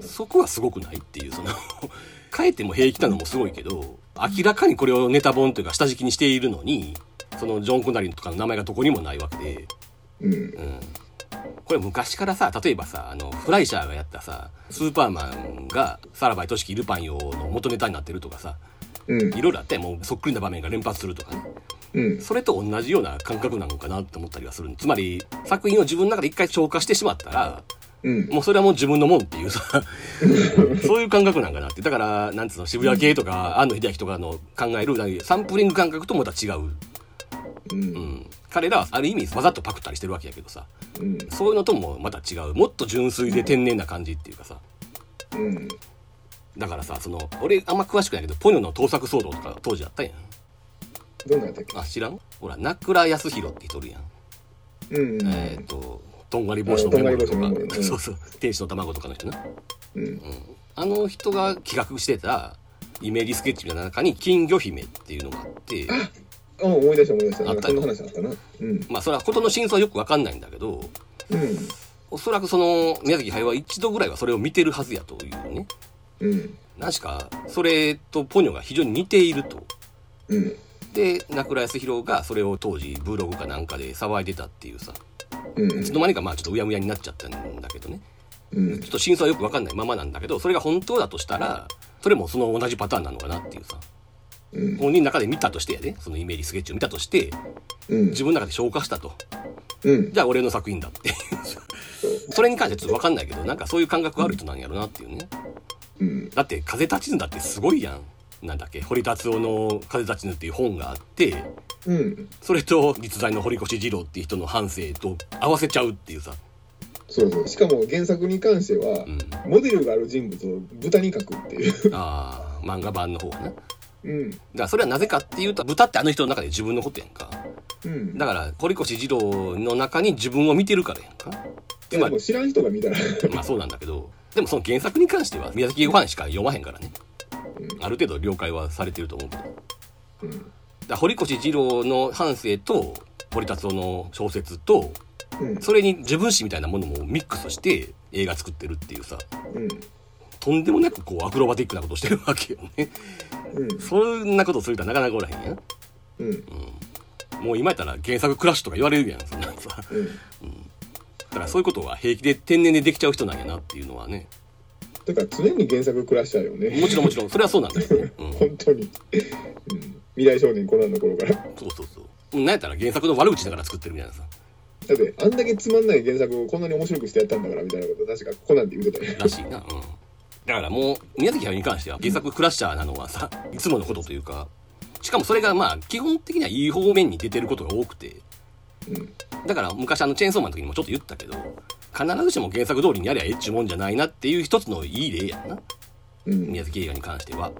そこはすごくないっていうその 変えても平気なのもすごいけど明らかにこれをネタ本というか下敷きにしているのにそのジョン・コナリとかの名前がどこにもないわけでうん。うんこれ昔からさ例えばさあのフライシャーがやったさスーパーマンがさらば愛しきルパン用の元ネタになってるとかさうん。いろいろあってもうそっくりな場面が連発するとかね。うん。それと同じような感覚なのかなって思ったりはするつまり作品を自分の中で一回消化してしまったらうん。もうそれはもう自分のもんっていうさ そういう感覚なんかなって。だからなんつうの渋谷系とか庵野秀明とかの考えるサンプリング感覚とまた違う、ううんん、彼らはある意味わざとパクったりしてるわけやけどさ。うん。そういうのともまた違う。もっと純粋で天然な感じっていうかさ。うん。だからさその俺あんま詳しくないけどポニョの盗作騒動とか当時あったやん。どんなんやったっけ？あ知らん？ほら名倉康弘って人おるやん。うんえっ、ととんがり帽子のメモリとか。うん。そうそう。天使の卵とかの人な。うん。あの人が企画してたイメージスケッチの中に金魚姫っていうのがあってあ思い出した思い出した。あったよ。な話あったな。うん。まあそれは事の真相はよくわかんないんだけどうん。おそらくその宮崎駿は一度ぐらいはそれを見てるはずやというね。うん。確かそれとポニョが非常に似ていると。うん。で名倉康弘がそれを当時ブログかなんかで騒いでたっていうさ。うん。いつの間にかまあちょっとうやむやになっちゃったんだけどね。うん。ちょっと真相はよくわかんないままなんだけどそれが本当だとしたらそれもその同じパターンなのかなっていうさうん。本人の中で見たとしてやで。そのイメージスケッチを見たとしてうん。自分の中で消化したと。うん。じゃあ俺の作品だって。それに関してはちょっとわかんないけどなんかそういう感覚がある人なんやろなっていうね。うん。だって「風立ちぬ」だってすごいやん。なんだっけ堀達夫の「風立ちぬ」っていう本があってうん。それと実在の堀越二郎っていう人の半生と合わせちゃうっていうさ、そうそう。しかも原作に関してはうん、モデルがある人物を豚に描くっていう。ああ漫画版の方はなだかうんらそれはなぜかっていうと豚ってあの人の中で自分のことやんか。うん。だから堀越二郎の中に自分を見てるからやんか。でも知らん人が見たら。まあそうなんだけどでもその原作に関しては宮崎ファンしか読まへんからね。ある程度了解はされてると思うけど。うん。ら堀越二郎の半生と堀達夫の小説とうん。それに自分史みたいなものもミックスして映画作ってるっていうさ。うんとんでもなくこうアクロバティックなことしてるわけよね。うん。そんなことする人はなかなかおらへんやん。うん。もう今やったら原作クラッシュとか言われるやんそんなんさ。うん。だからそういうことは平気で天然でできちゃう人なんやなっていうのはね。だから常に原作クラッシャーよね。もちろんもちろん。それはそうなんだけどね、うん、本当に、うん、未来少年コナンの頃から。そうそうそう。なんやったら原作の悪口だから作ってるみたいなさ。だってあんだけつまんない原作をこんなに面白くしてやったんだからみたいなこと確かコナンで言うてたよらしいな。うんだからもう宮崎駿に関しては原作クラッシャーなのはさいつものことというかしかもそれがまあ基本的にはいい方面に出てることが多くて。うん。だから昔あのチェーンソーマンの時にもちょっと言ったけど必ずしも原作通りにやりゃええっちゅうもんじゃないなっていう一つのいい例やんな。うん。宮崎映画に関しては。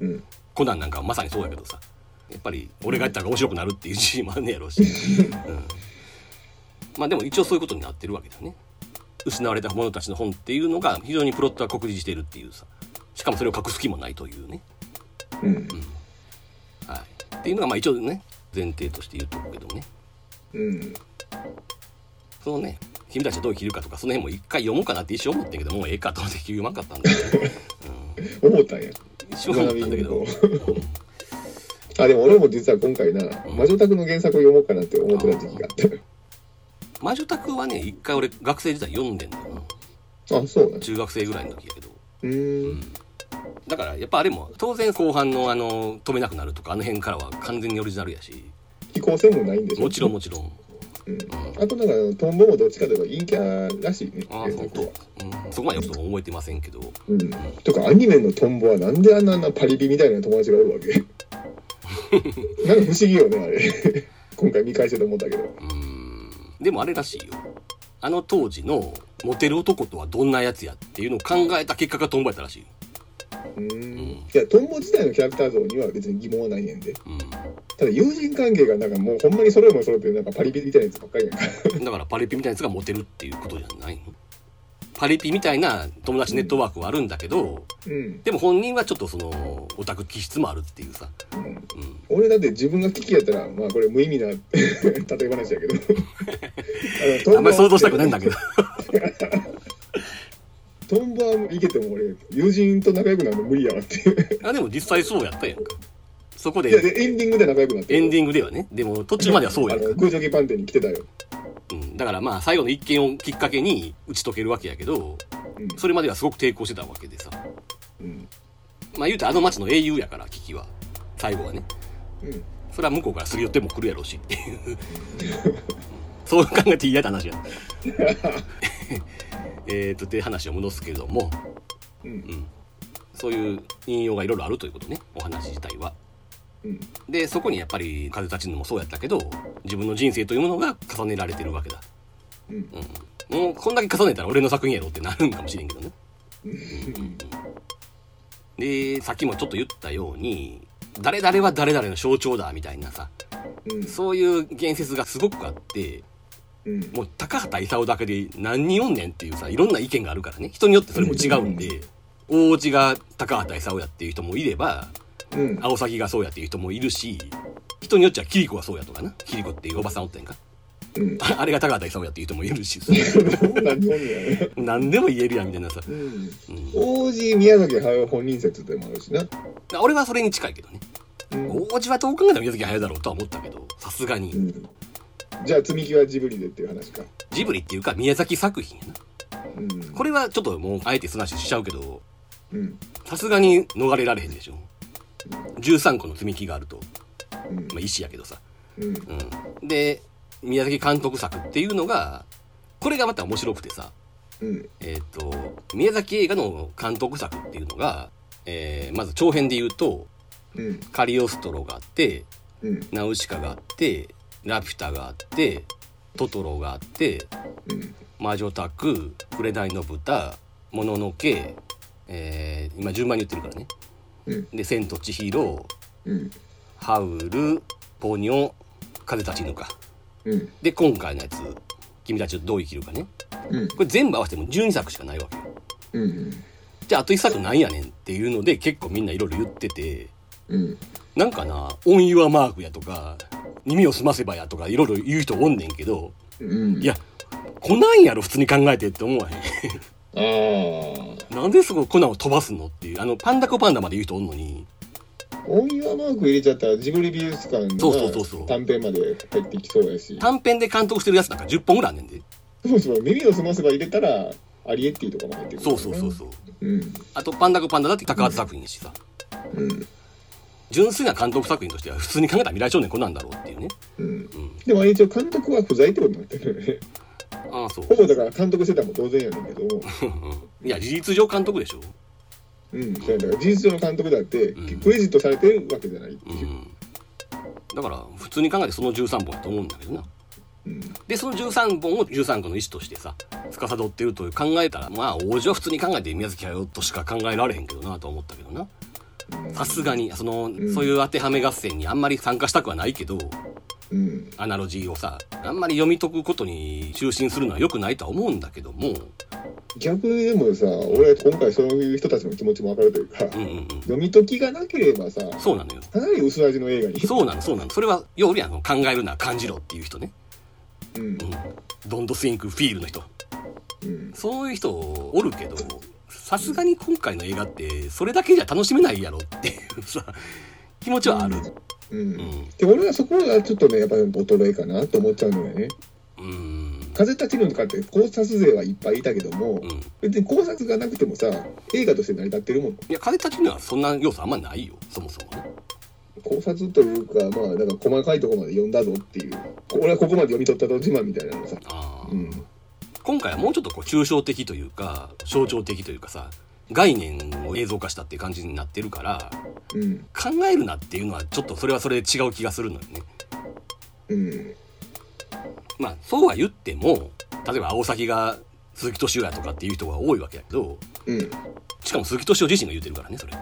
うん。コナンなんかはまさにそうやけどさやっぱり俺がやったら面白くなるっていう自信もあんねやろうし、うん、まあでも一応そういうことになってるわけだよね失われた者たちの本っていうのが非常にプロットが酷似してるっていうさ。しかもそれを隠す気もないというね、うん。はい、っていうのがまあ一応ね前提として言うとくけどね。うん。そのね。君たちはどう生きるかとかその辺も一回読もうかなって一瞬思ったけどもうええかと思って読まんかったんだけど、ね。思ったんや。うん、一瞬思ったんだけど、うん。あでも俺も実は今回な魔女宅の原作を読もうかなって思ってた時期があった魔女宅はね一回俺学生時代読んでんだよな。あそうなん中学生ぐらいの時やけど。うー。ん。だからやっぱあれも当然後半のあの止めなくなるとかあの辺からは完全にオリジナルやし。飛行船もないんでしょ？もちろんもちろん。うん、あとなんかトンボもどっちかというと陰キャらしいねああ本うん、そこまでよく覚えてませんけど。うん。とかアニメのトンボはなんであんなあんなパリピみたいな友達がおるわけ？なんか不思議よねあれ。今回見返してと思ったけど。うんでもあれらしいよ。あの当時のモテる男とはどんなやつやっていうのを考えた結果がトンボやったらしいよ。うーん。いやトンボ自体のキャラクター像には別に疑問はないねんで。うん。ただ友人関係がなんかもうほんまに揃えも揃ってなんかパリピみたいなやつばっかりやんか。だからパリピみたいなやつがモテるっていうことじゃないの？パリピみたいな友達ネットワークはあるんだけど、うん、でも本人はちょっとそのオタク気質もあるっていうさ、うん、うん、俺だって自分が危機やったらまあこれ無意味な 例え話やけど。あんまり想像したくないんだけど。トンボはいけても俺友人と仲良くなるの無理やわっていう。あでも実際そうやったやんか。そこいやででエンディングで仲良くなってエンディングではね。でも途中まではそうやんか。空気パンテに来てたよ、うん、だからまあ最後の一件をきっかけに打ち解けるわけやけどうん。それまではすごく抵抗してたわけでさ。うん。まあ言うてあの町の英雄やからキキは。最後はね。うん、それは向こうからすり寄っても来るやろうし。っていうそう考えて嫌だ話や。えっとで話を戻すけども、うん。うん、そういう引用がいろいろあるということね。お話自体は。うんでそこにやっぱり風立ちぬもそうやったけど自分の人生というものが重ねられてるわけだ。うん。うん、もうこんだけ重ねたら俺の作品やろってなるんかもしれんけどね。でさっきもちょっと言ったように誰々は誰々の象徴だみたいなさうん。そういう言説がすごくあってうん。もう高畑勲だけで何人おんねんっていうさいろんな意見があるからね。人によってそれも違うんで大内が高畑勲やっていう人もいればうん。青崎がそうやっていう人もいるし人によっちゃキリコがそうやとかな。キリコっていうおばさんおったやんか。うん。あ あれが高畑勲やっていう人もいるし。何でも言えるやん。みたいなさ、うん。うん。王子宮崎駿本人説でもあるしな。俺はそれに近いけどね。うん。王子はどう考えても宮崎駿だろうとは思ったけどさすがに。うん。じゃあ積み木はジブリでっていう話か。ジブリっていうか宮崎作品やな。うん。これはちょっともうあえてすなししちゃうけどうん。さすがに逃れられへんでしょ13個の積み木があると、うん。まあ、石やけどさ、うん。うん、で宮崎監督作っていうのがこれがまた面白くてさ。うん。えっ、と宮崎映画の監督作っていうのが、えーまず長編で言うとうん「カリオストロ」があってうん。ナウシカがあって、ラピュタがあって、トトロがあって、うん。魔女宅、紅の豚、もののけ、えー今順番に言ってるからね。うん。で、千と千尋、うん。ハウル、ポニョ、風立ちぬか。うん。で、今回のやつ、君たちとどう生きるかね。うん。これ全部合わせても12作しかないわけ。じゃあ、あと1作なんやねんっていうので、結構みんないろいろ言ってて、うん。なんかな、オンユアマークやとか、耳を澄ませばやとか、いろいろ言う人おんねんけど、うん。いや、来ないやろ、普通に考えてって思わへあん。なんでそこコナンを飛ばすのっていう、あの、パンダコパンダまで言う人おんのに、あオンユアマーク入れちゃったらジブリ美術館そうそうそうそうの短編まで入ってきそうやし短編で監督してるやつなんか10本ぐらいあんねんで。そうそう耳を澄ませば入れたらアリエッティとかも入ってくるそうそうそうそう。ううんあと、パンダコパンダだって高畑作品やしさ。うん純粋な監督作品としては普通に考えたら未来少年コナンだろうっていうね。うんうん。でもあれ一応監督は不在ってことになってるよねああ、そうほ。ぼだから監督してたのも当然やねんけど いや、事実上監督でしょ。うんそうやだから事実上の監督だってうんクレジットされてるわけじゃないっていう、うん。だから、普通に考えてその13本やと思うんだけどな。うんで、その13本を13個の意思としてさ、司ってると考えたら、まあ、王子は普通に考えて宮崎駿としか考えられへんけどなと思ったけどな。さすがに、その、んそういう当てはめ合戦にあんまり参加したくはないけど、うんアナロジーをさ、あんまり読み解くことに就寝するのは良くないとは思うんだけども、逆にでもさ俺今回そういう人たちの気持ちも分かるというか、うんうんうん。読み解きがなければさそうなのよ。かなり薄味の映画にそうなの、そうなの。それは、よりあの、考えるな、感じろっていう人ね。うんうん。ドントスインクフィールの人。うんそういう人おるけど、さすがに今回の映画って、それだけじゃ楽しめないやろっていうさ、気持ちはある。うん、うん。で俺はそこがちょっとねやっぱり衰えかなと思っちゃうのよねうん。風立ちぬとかって考察勢はいっぱいいたけども、うん。別に考察がなくてもさ映画として成り立ってるもんいや、風立ちにはそんな要素あんまないよ、そもそもね。考察というかまあだから細かいところまで読んだぞっていう俺はここまで読み取ったと自慢みたいなのさああ。うん今回はもうちょっとこう抽象的というか象徴的というかさ概念を映像化したっていう感じになってるからうん考えるなっていうのはちょっとそれはそれで違う気がするのよね。うん。まあそうは言っても例えば青崎が鈴木敏夫やとかっていう人が多いわけやけどうん。しかも鈴木敏夫自身が言ってるからねそれ。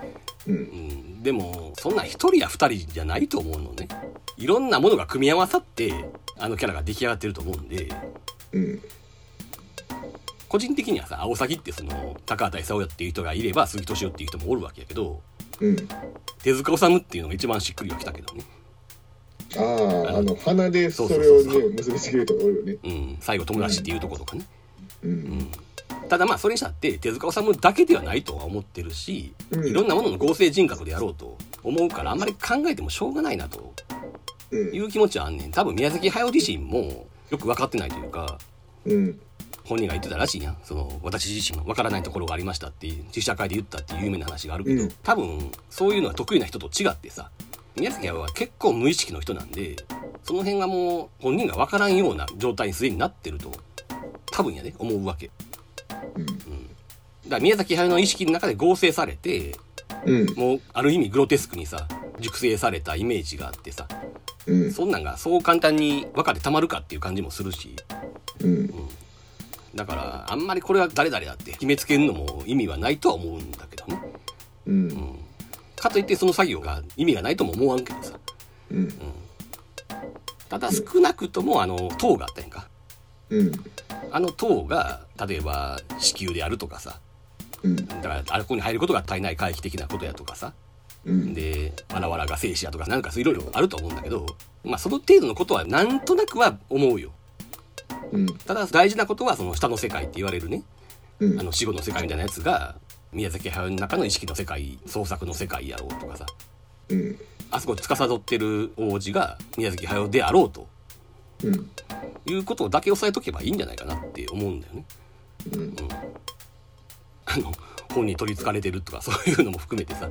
うん。うん、でもそんな一人や二人じゃないと思うのね。いろんなものが組み合わさってあのキャラが出来上がってると思うんで。うん個人的にはさ青崎ってその高畑勲っていう人がいれば鈴木敏夫っていう人もおるわけやけどうん。手塚治虫っていうのが一番しっくりはきたけどね。あああの鼻でそれをね結びつける人が多いよね。うん、最後友達っていうところとかね。うん。ただまあそれにしたって手塚治虫だけではないとは思ってるし、うん。いろんなものの合成人格でやろうと思うからあんまり考えてもしょうがないなとうん。いう気持ちはあんねん。多分宮崎駿自身もよく分かってないというか、うん本人が言ってたらしいやん。その、私自身も分からないところがありましたっていう、実写会で言ったっていう有名な話があるけど、うん。多分そういうのは得意な人と違ってさ、宮崎駿は結構無意識の人なんで、その辺がもう本人が分からんような状態にすでになってると、多分やで、思うわけ。うん。だから宮崎駿の意識の中で合成されてうん。もうある意味グロテスクにさ熟成されたイメージがあってさうん。そんなんがそう簡単に分かってたまるかっていう感じもするし。うんだからあんまりこれは誰々だって決めつけるのも意味はないとは思うんだけどね。うん。かといってその作業が意味がないとも思わんけどさ。うん。ただ少なくともあの塔があったやんか。うん。あの塔が例えば子宮であるとかさ。うん。だからあそこに入ることが足りない回帰的なことやとかさ。うん。で、わらわらが生死やとかなんかいろいろあると思うんだけど、まあその程度のことはなんとなくは思うよ。うん。ただ大事なことはその下の世界って言われるね、うん。あの死後の世界みたいなやつが、宮崎駿の中の意識の世界、創作の世界やろうとかさ、うん。あそこ司ってる王子が宮崎駿であろうと。うん。いうことだけ押さえとけばいいんじゃないかなって思うんだよね。うん。あの、本に取り憑かれてるとかそういうのも含めてさ、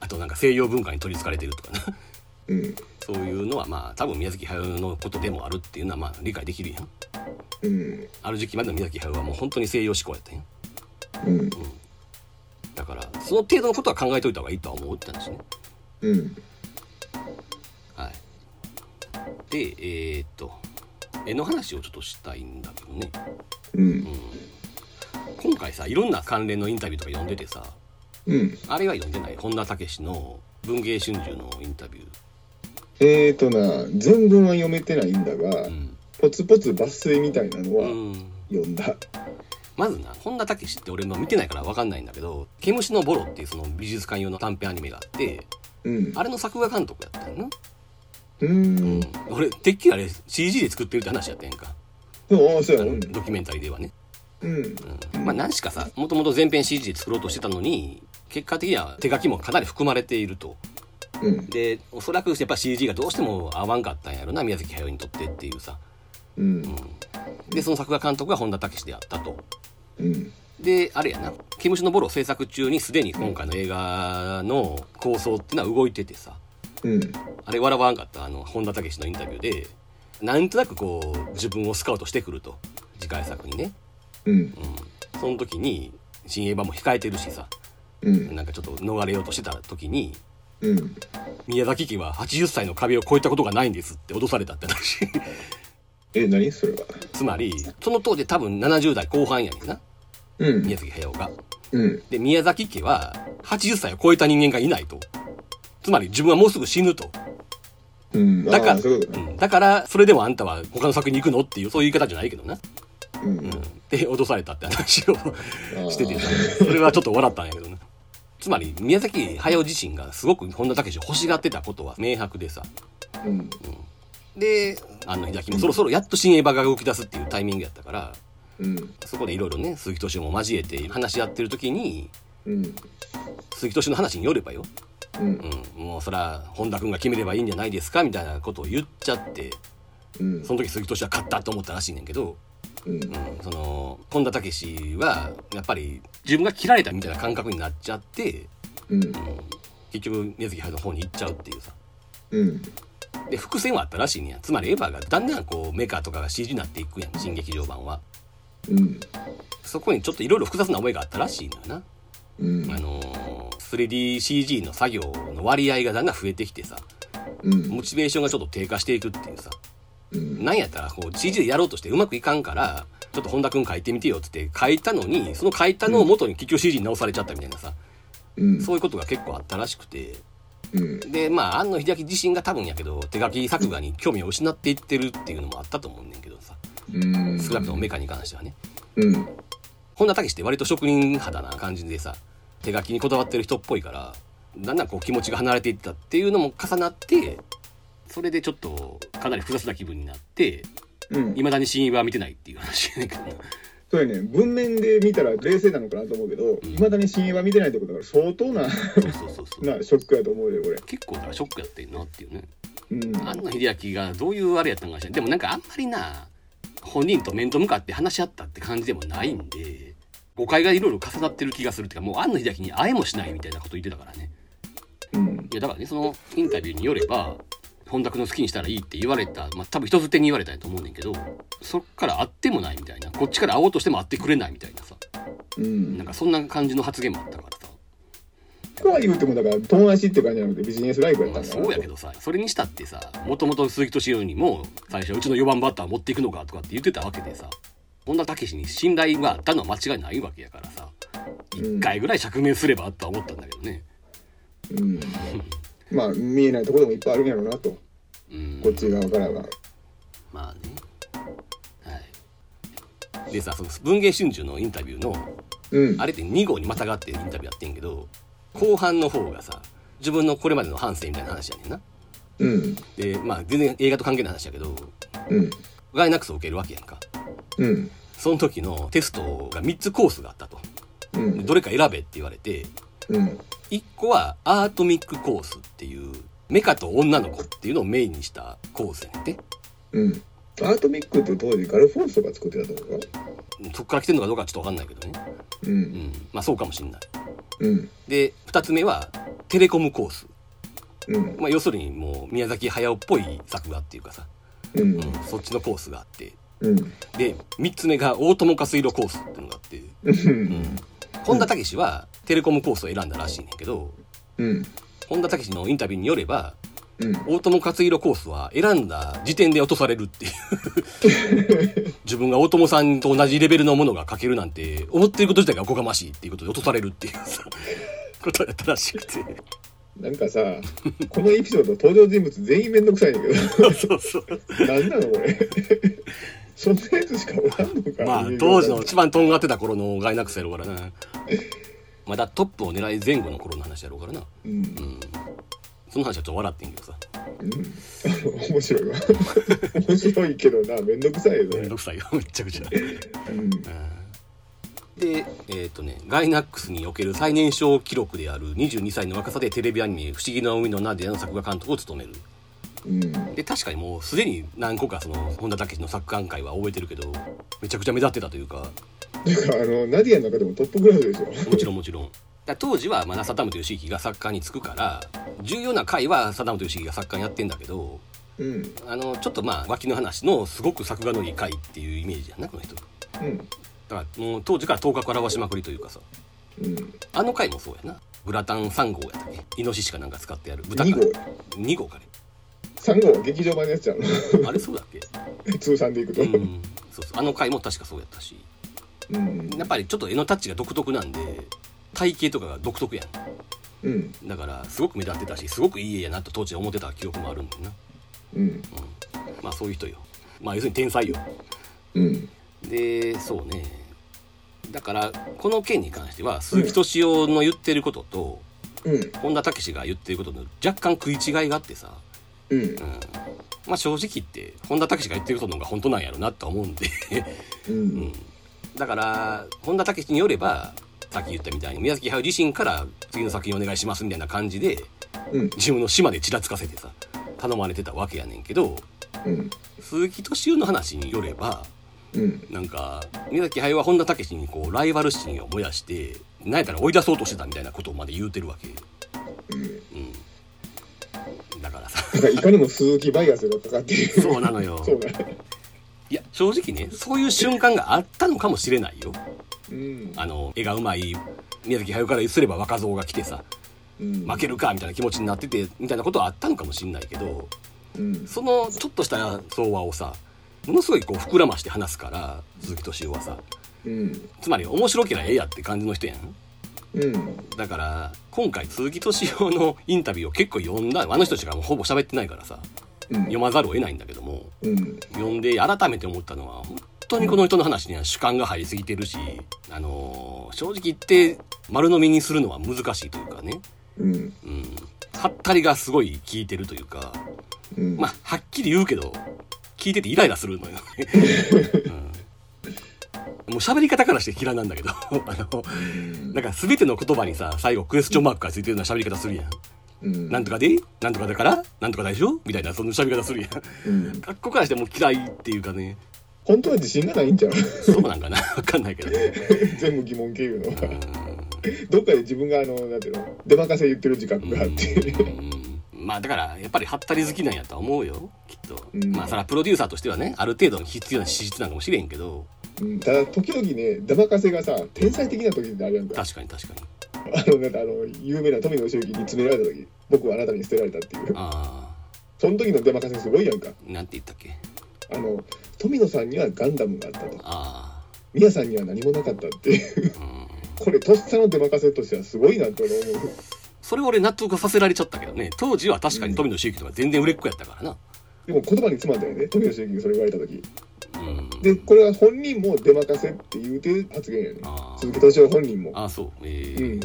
あとなんか西洋文化に取り憑かれてるとかな。うんそういうのはまあ多分宮崎駿のことでもあるっていうのはまあ理解できるやん。うんある時期までの宮崎駿はもう本当に西洋志向やったんや。うんだからその程度のことは考えといた方がいいとは思ってたんですね。うんはい。で、えーっと、絵の話をちょっとしたいんだけどね。うん今回さ、いろんな関連のインタビューとか読んでてさ、うんあれは読んでない？本田武史の文芸春秋のインタビュー。えーとな全文は読めてないんだがうん。ポツポツ抜粋みたいなのはうん。読んだまずな、本田武史って俺の見てないからわかんないんだけど、毛虫のボロっていうその美術館用の短編アニメがあって、うんあれの作画監督やったんやな。うーん俺、てっきりあれ CG で作ってるって話やったやんか。そうあやうんのドキュメンタリーではね。うんうんまあ何しかさ、もともと全編 CG で作ろうとしてたのに、結果的には手書きもかなり含まれていると。うん。で、おそらくやっぱ CG がどうしても合わんかったんやろな、宮崎駿にとってっていうさ。うん。で、その作画監督が本田武史であったと。うん。で、あれやな、毛虫のボロ制作中にすでに今回の映画の構想っていうのは動いててさ、うん。あれ笑わんかったあの本田武史のインタビューで、なんとなくこう自分をスカウトしてくると。次回作にね。うん。うん。その時に、新映画も控えてるしさ、うん。なんかちょっと逃れようとしてた時に、うん宮崎家は80歳の壁を越えたことがないんですって脅されたって話。え何？それはつまり、その当時多分70代後半やねんな。うん宮崎駿が。うんで、宮崎家は80歳を超えた人間がいないと。つまり自分はもうすぐ死ぬと。うんだから、うんだから、それでもあんたは他の作品に行くのっていう、そういう言い方じゃないけどな。うんうん、で脅されたって話をあしててーそれはちょっと笑ったんやけどねつまり宮崎駿自身がすごく本田武史を欲しがってたことは明白でさ。うん。で庵野秀明もそろそろやっと新エヴァが動き出すっていうタイミングやったからうん。そこでいろいろね鈴木敏夫も交えて話し合ってる時にうん。鈴木敏夫の話によればよ、うん。うん、もうそら本田君が決めればいいんじゃないですかみたいなことを言っちゃってうん。その時鈴木敏夫は勝ったと思ったらしいねんけど、うん。うん、その本田武史はやっぱり自分が切られたみたいな感覚になっちゃって、うん。うん、結局宮崎駿の方に行っちゃうっていうさ。うん。で伏線はあったらしいねんや。つまりエヴァがだんだんこうメカとかが CG になっていくやん新劇場版は。うん。そこにちょっといろいろ複雑な思いがあったらしいのよな、うん。あのー 3DCG の作業の割合がだんだん増えてきてさ。うん。モチベーションがちょっと低下していくっていうさ。うんなんやったらこう CG でやろうとしてうまくいかんからちょっと本田君書いてみてよって言って書いたのにその書いたのを元に結局 CG に直されちゃったみたいなさ、うん。そういうことが結構あったらしくて。うん。でまあ庵野秀明自身が多分やけど手書き作画に興味を失っていってるっていうのもあったと思うねんけどさ。うん。少なくともメカに関してはね。うん。本田武史って割と職人肌な感じでさ手書きにこだわってる人っぽいからだんだんこう気持ちが離れていったっていうのも重なってそれでちょっとかなり複雑な気分になってうん。いまだに新は見てないっていう話やねんけど。なそうやね文面で見たら冷静なのかなと思うけどいまだに新映は見てないってことだから相当なそうそうそうそう。なショックやと思うよこれ。結構だからショックやってんなっていうね。うん。庵野秀明がどういうあれやったのかしらでもなんかあんまりな本人と面と向かって話し合ったって感じでもないんで誤解がいろいろ重なってる気がするっていうかもう庵野秀明に会えもしないみたいなこと言ってたからね。うん。いやだからねそのインタビューによれば本田君の好きにしたらいいって言われたまあ多分人づてに言われたんやと思うねんけどそっから会ってもないみたいな。こっちから会おうとしても会ってくれないみたいなさ。うん。なんかそんな感じの発言もあったからさ。とは言うてもだから友達って感じじゃなくてビジネスライブやったまあんだなそうやけどさそれにしたってさもともと鈴木敏夫にも最初はうちの4番バッター持っていくのかとかって言ってたわけでさ本田武史に信頼があったのは間違いないわけやからさうん一回ぐらい釈明すればとは思ったんだけどね。うん まあ見えないところでもいっぱいあるんやろうなと。うん。こっち側からは。まあね。はい。でさその文藝春秋のインタビューのうん。あれって2号にまたがってインタビューやってんけど後半の方がさ自分のこれまでの反省みたいな話やねんな。うん。でまあ全然映画と関係ない話やけどうん。ガイナックスを受けるわけやんか。うん。その時のテストが3つコースがあったと。うん。でどれか選べって言われてうん。1個はアートミックコースっていうメカと女の子っていうのをメインにしたコースやねんて。うん。アートミックって当時ガルフォースとか作ってたとこかそっから来てんのかどうかはちょっと分かんないけどね。ううん。んまあそうかもしんない。うん。で2つ目はテレコムコース。うん。まあ要するにもう宮崎駿っぽい作画っていうかさ、うん。うん、そっちのコースがあって。うん。で3つ目が大友克洋コースっていうのがあって、うん。本田武史はテレコムコースを選んだらしいねんけどうん。本田武史のインタビューによればうん。大友克洋コースは選んだ時点で落とされるっていう。自分が大友さんと同じレベルのものが書けるなんて思ってること自体がおこがましいっていうことで落とされるっていうさ ことやったらしくて。なんかさこのエピソード登場人物全員めんどくさいんだけ そうそうどなんなのこれ。そんなやつしかおらんのか。まあ当時の一番とんがってた頃のガイナックスやろうからなまだトップを狙い前後の頃の話やろうからな。うん。うん。その話はちょっと笑ってんけどさ。うん。面白いわ。面白いけどな。めんどくさいよね。めんどくさいよ。めっちゃくちゃ。うん。でえっ、とねガイナックスにおける最年少記録である22歳の若さでテレビアニメ「不思議な海のナディア」の作画監督を務めるうん。で確かにもうすでに何個かその本田武史の作画会は覚えてるけどめちゃくちゃ目立ってたというか。なんかあのナディアの中でもトップクラスでしょ。もちろんもちろん。当時はまだ貞本義行が作家に就くから重要な回は貞本義行が作家にやってんだけどうん。あのちょっとまあ脇の話のすごく作画のいい回っていうイメージやんなこの人。だうん。からもう当時から頭角表しまくりというかさ。うん。あの回もそうやな。グラタン3号やったっけ？イノシシかなんか使ってやる。豚か2号。2号かね3号は劇場版のやつじゃん。あれそうだっけ？通算でいくと。うん。そうそう。あの回も確かそうやったし。うん。やっぱりちょっと絵のタッチが独特なんで体型とかが独特やん。うん。だからすごく目立ってたしすごくいい絵やなと当時は思ってた記憶もあるんだよな。うん。まあそういう人よ。まあ要するに天才よ。うん。でそうね。だからこの件に関しては鈴木敏夫の言ってることと、うん。本田武史が言ってることの若干食い違いがあってさ、うん。うん、まあ正直言って本田武史が言ってることの方が本当なんやろなとは思うんで、ううん。ん、だから本田武史によればさっき言ったみたいに宮崎駿自身から次の作品お願いしますみたいな感じでうん。自分の島でちらつかせてさ頼まれてたわけやねんけどうん。鈴木敏夫の話によればうん。なんか宮崎駿は本田武史にこうライバル心を燃やして何やったら追い出そうとしてたみたいなことまで言うてるわけ、うん、だからさ。いかにも鈴木バイアスがかかってそうなのよ。そうだいや正直ねそういう瞬間があったのかもしれないよ。うん。あの絵がうまい宮崎駿からすれば若造が来てさうん。負けるかみたいな気持ちになっててみたいなことはあったのかもしれないけどうん。そのちょっとした相和をさものすごいこう膨らまして話すから鈴木敏夫はさ。うん。つまり面白けりゃええやって感じの人やんうん。だから今回鈴木敏夫のインタビューを結構読んだあの人たちがもうほぼ喋ってないからさうん。読まざるを得ないんだけどもうん。読んで改めて思ったのは本当にこの人の話には主観が入りすぎてるし、あのー正直言って丸飲みにするのは難しいというかね、うん。うん、はったりがすごい効いてるというかうん。まあはっきり言うけど聞いててイライラするのよ、うん、もう喋り方からして嫌いなんだけど あのなんか全ての言葉にさ最後クエスチョンマークがついてるような喋り方するやん。うん。なんとかでなんとかだからなんとかでしょみたいなその喋り方するやん。うん。学校からしてもう嫌いっていうかね。本当は自信がないんちゃう？そうなんかな？わかんないけどね。全部疑問系いうのどっかで自分があのなんていうの？出任せ言ってる自覚があって。うん。まあだからやっぱりハったり好きなんやとは思うよ。きっと、うん。まあそれはプロデューサーとしてはねある程度必要な資質なのかもしれんけどうん。ただ時々ね出任せがさ天才的な時ってあるやんか。確かに確かに。あのなんかあの有名な富野義行に詰められた時僕はあなたに捨てられたっていう。あその時の出任せすごいやんか。あなんて言ったっけ？あの富野さんにはガンダムがあったと。あ宮さんには何もなかったっていう。あうん。これとっさの出任せとしてはすごいなって俺思う。それ俺納得させられちゃったけどね。当時は確かに富野茂樹とか全然売れっ子やったからな。でも言葉に詰まったよね。富野義行がそれ言われた時。うんでこれは本人も出任せって言うてる発言やね。あ鈴木敏夫本人も。ああそう。ええうん。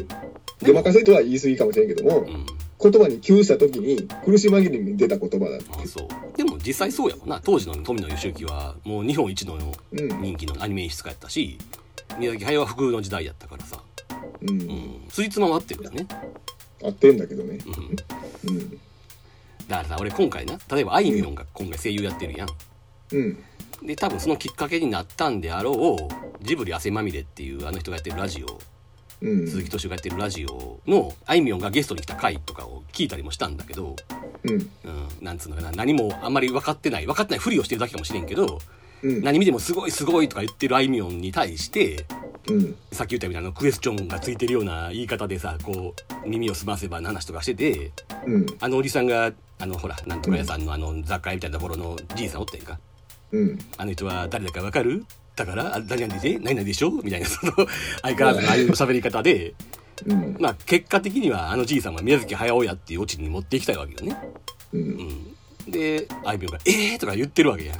出任せとは言い過ぎかもしれんけどもうん。言葉に窮した時に苦し紛れに出た言葉だって。そう。でも実際そうやもんな。当時の富野義行はもう日本一のうん人気のアニメ演出家やったし宮崎駿は不遇の時代やったからさ。ううん。んついつまも合ってるよね。合ってんだけどね。うん。うん。だからさ俺今回な例えばあいみょんが今回声優やってるやん。うんで多分そのきっかけになったんであろうジブリ汗まみれっていうあの人がやってるラジオ。うん。鈴木敏夫がやってるラジオのあいみょんがゲストに来た回とかを聞いたりもしたんだけど、うん。うん、なんつうのかな何もあんまり分かってない分かってないふりをしてるだけかもしれんけどうん。何見てもすごいすごいとか言ってるあいみょんに対してうん。さっき言ったみたいなクエスチョンがついてるような言い方でさこう耳を澄ませばの話とかしててうん。あのおじさんがあのほらなんとか屋さんのあの雑貨屋みたいなところのじいさんおってんかうん。あの人は誰だかわかる？だからあ何々で何々でしょ？みたいなその 相変わらずのああいう喋り方で。うん。まあ結果的にはあのじいさんは宮崎駿やっていうオチに持っていきたいわけよね。ううん。ん、であいみょんが「えー!」とか言ってるわけやん。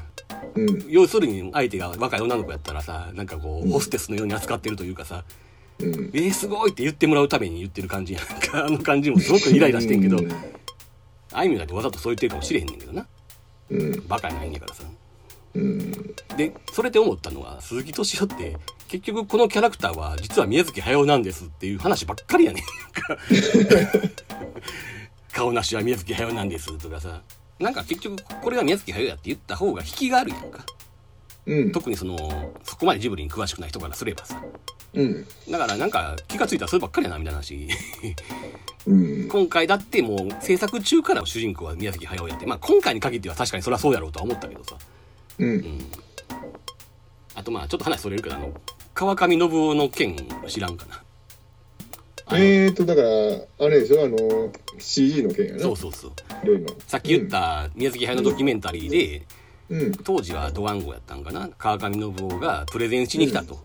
うん。要するに相手が若い女の子やったらさなんかこううん。ホステスのように扱ってるというかさうん「えー、すごい!」って言ってもらうために言ってる感じやん。か あの感じもすごくイライラしてんけどあいみょんだってわざとそう言ってるかもしれへんねんけどな。うん。バカやないんやからさ。うん。でそれで思ったのは鈴木敏夫って結局このキャラクターは実は宮崎駿なんですっていう話ばっかりやね。ん 顔なしは宮崎駿なんですとかさ。なんか結局これが宮崎駿やって言った方が引きがあるやんか。うん。特にそのそこまでジブリに詳しくない人からすればさ。うん。だからなんか気がついたらそればっかりやなみたいな話。うん。今回だってもう制作中から主人公は宮崎駿やって。まあ今回に限っては確かにそれはそうやろうとは思ったけどさううん。んあとまあちょっと話それるけどあの川上信夫の件知らんかな。えーとだからあれでしょ？あの CG の件やな。そうそうそう。さっき言った宮崎駿のドキュメンタリーで、うん。当時はドワンゴやったんかな。川上信夫がプレゼンしに来たと、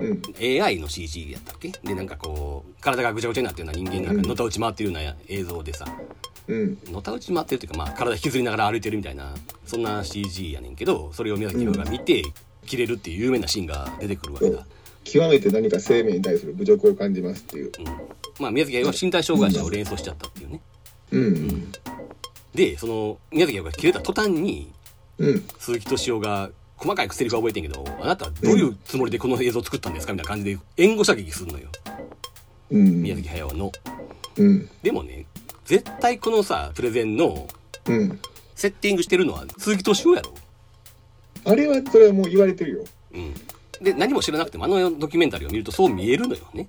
うん。AI の CG やったっけ？でなんかこう体がぐちゃぐちゃになってるような人間がのたうち回ってるような映像でさ。うんのたうち回ってるっていうかまあ体引きずりながら歩いてるみたいなそんな CG やねんけどそれを宮崎駿が見て、切れるっていう有名なシーンが出てくるわけだ、極めて何か生命に対する侮辱を感じますっていう。うん、まあ宮崎駿は身体障害者を連想しちゃったっていうね。うん。でその宮崎駿が切れた途端にうん。鈴木敏夫が細かいセリフは覚えてんけどあなたはどういうつもりでこの映像を作ったんですかみたいな感じで援護射撃するのよ。うん。宮崎駿の。うん。でもね絶対このさプレゼンのうん。セッティングしてるのは鈴木敏夫やろ？あれはそれはもう言われてるよ。うん。で何も知らなくてもあのドキュメンタリーを見るとそう見えるのよね。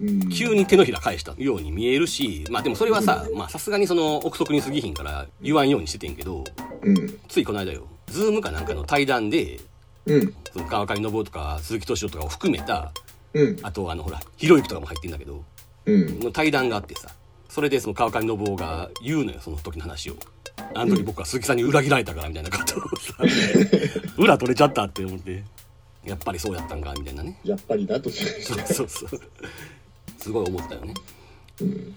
うん。急に手のひら返したように見えるしまあでもそれはさまあさすがにその憶測に過ぎひんから言わんようにしててんけどうん。ついこの間よ。ズームかなんかの対談でうん。その川上信夫とか鈴木敏夫とかを含めたうん。あとあのほらひろゆきとかも入ってんだけどうん。の対談があってさそれでその川上信夫が言うのよその時の話を。あの時僕は鈴木さんに裏切られたからみたいなことをさ裏取れちゃったって思って。やっぱりそうやったんかみたいな。ねやっぱりなとそうそうそう。すごい思ったよね。うん。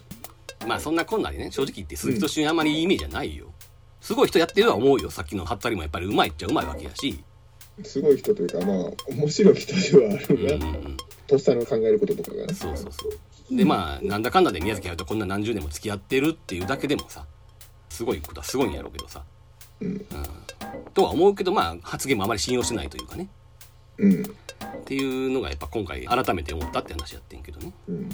まあそんなこんなでね正直言って鈴木敏夫にあんまりいいイメージはないよ。すごい人やってるとは思うよさっきのハッタリもやっぱりうまいっちゃうまいわけやし。すごい人というかまあ面白い人ではあうんるなうんうん。とっさの考えることとかがね。そうそうそうでまあなんだかんだで宮崎駿とこんな何十年も付き合ってるっていうだけでもさすごいことはすごいんやろうけどさ。うん。とは思うけどまあ発言もあまり信用してないというかね。うんっていうのがやっぱ今回改めて思ったって話やってんけどね。うん。うん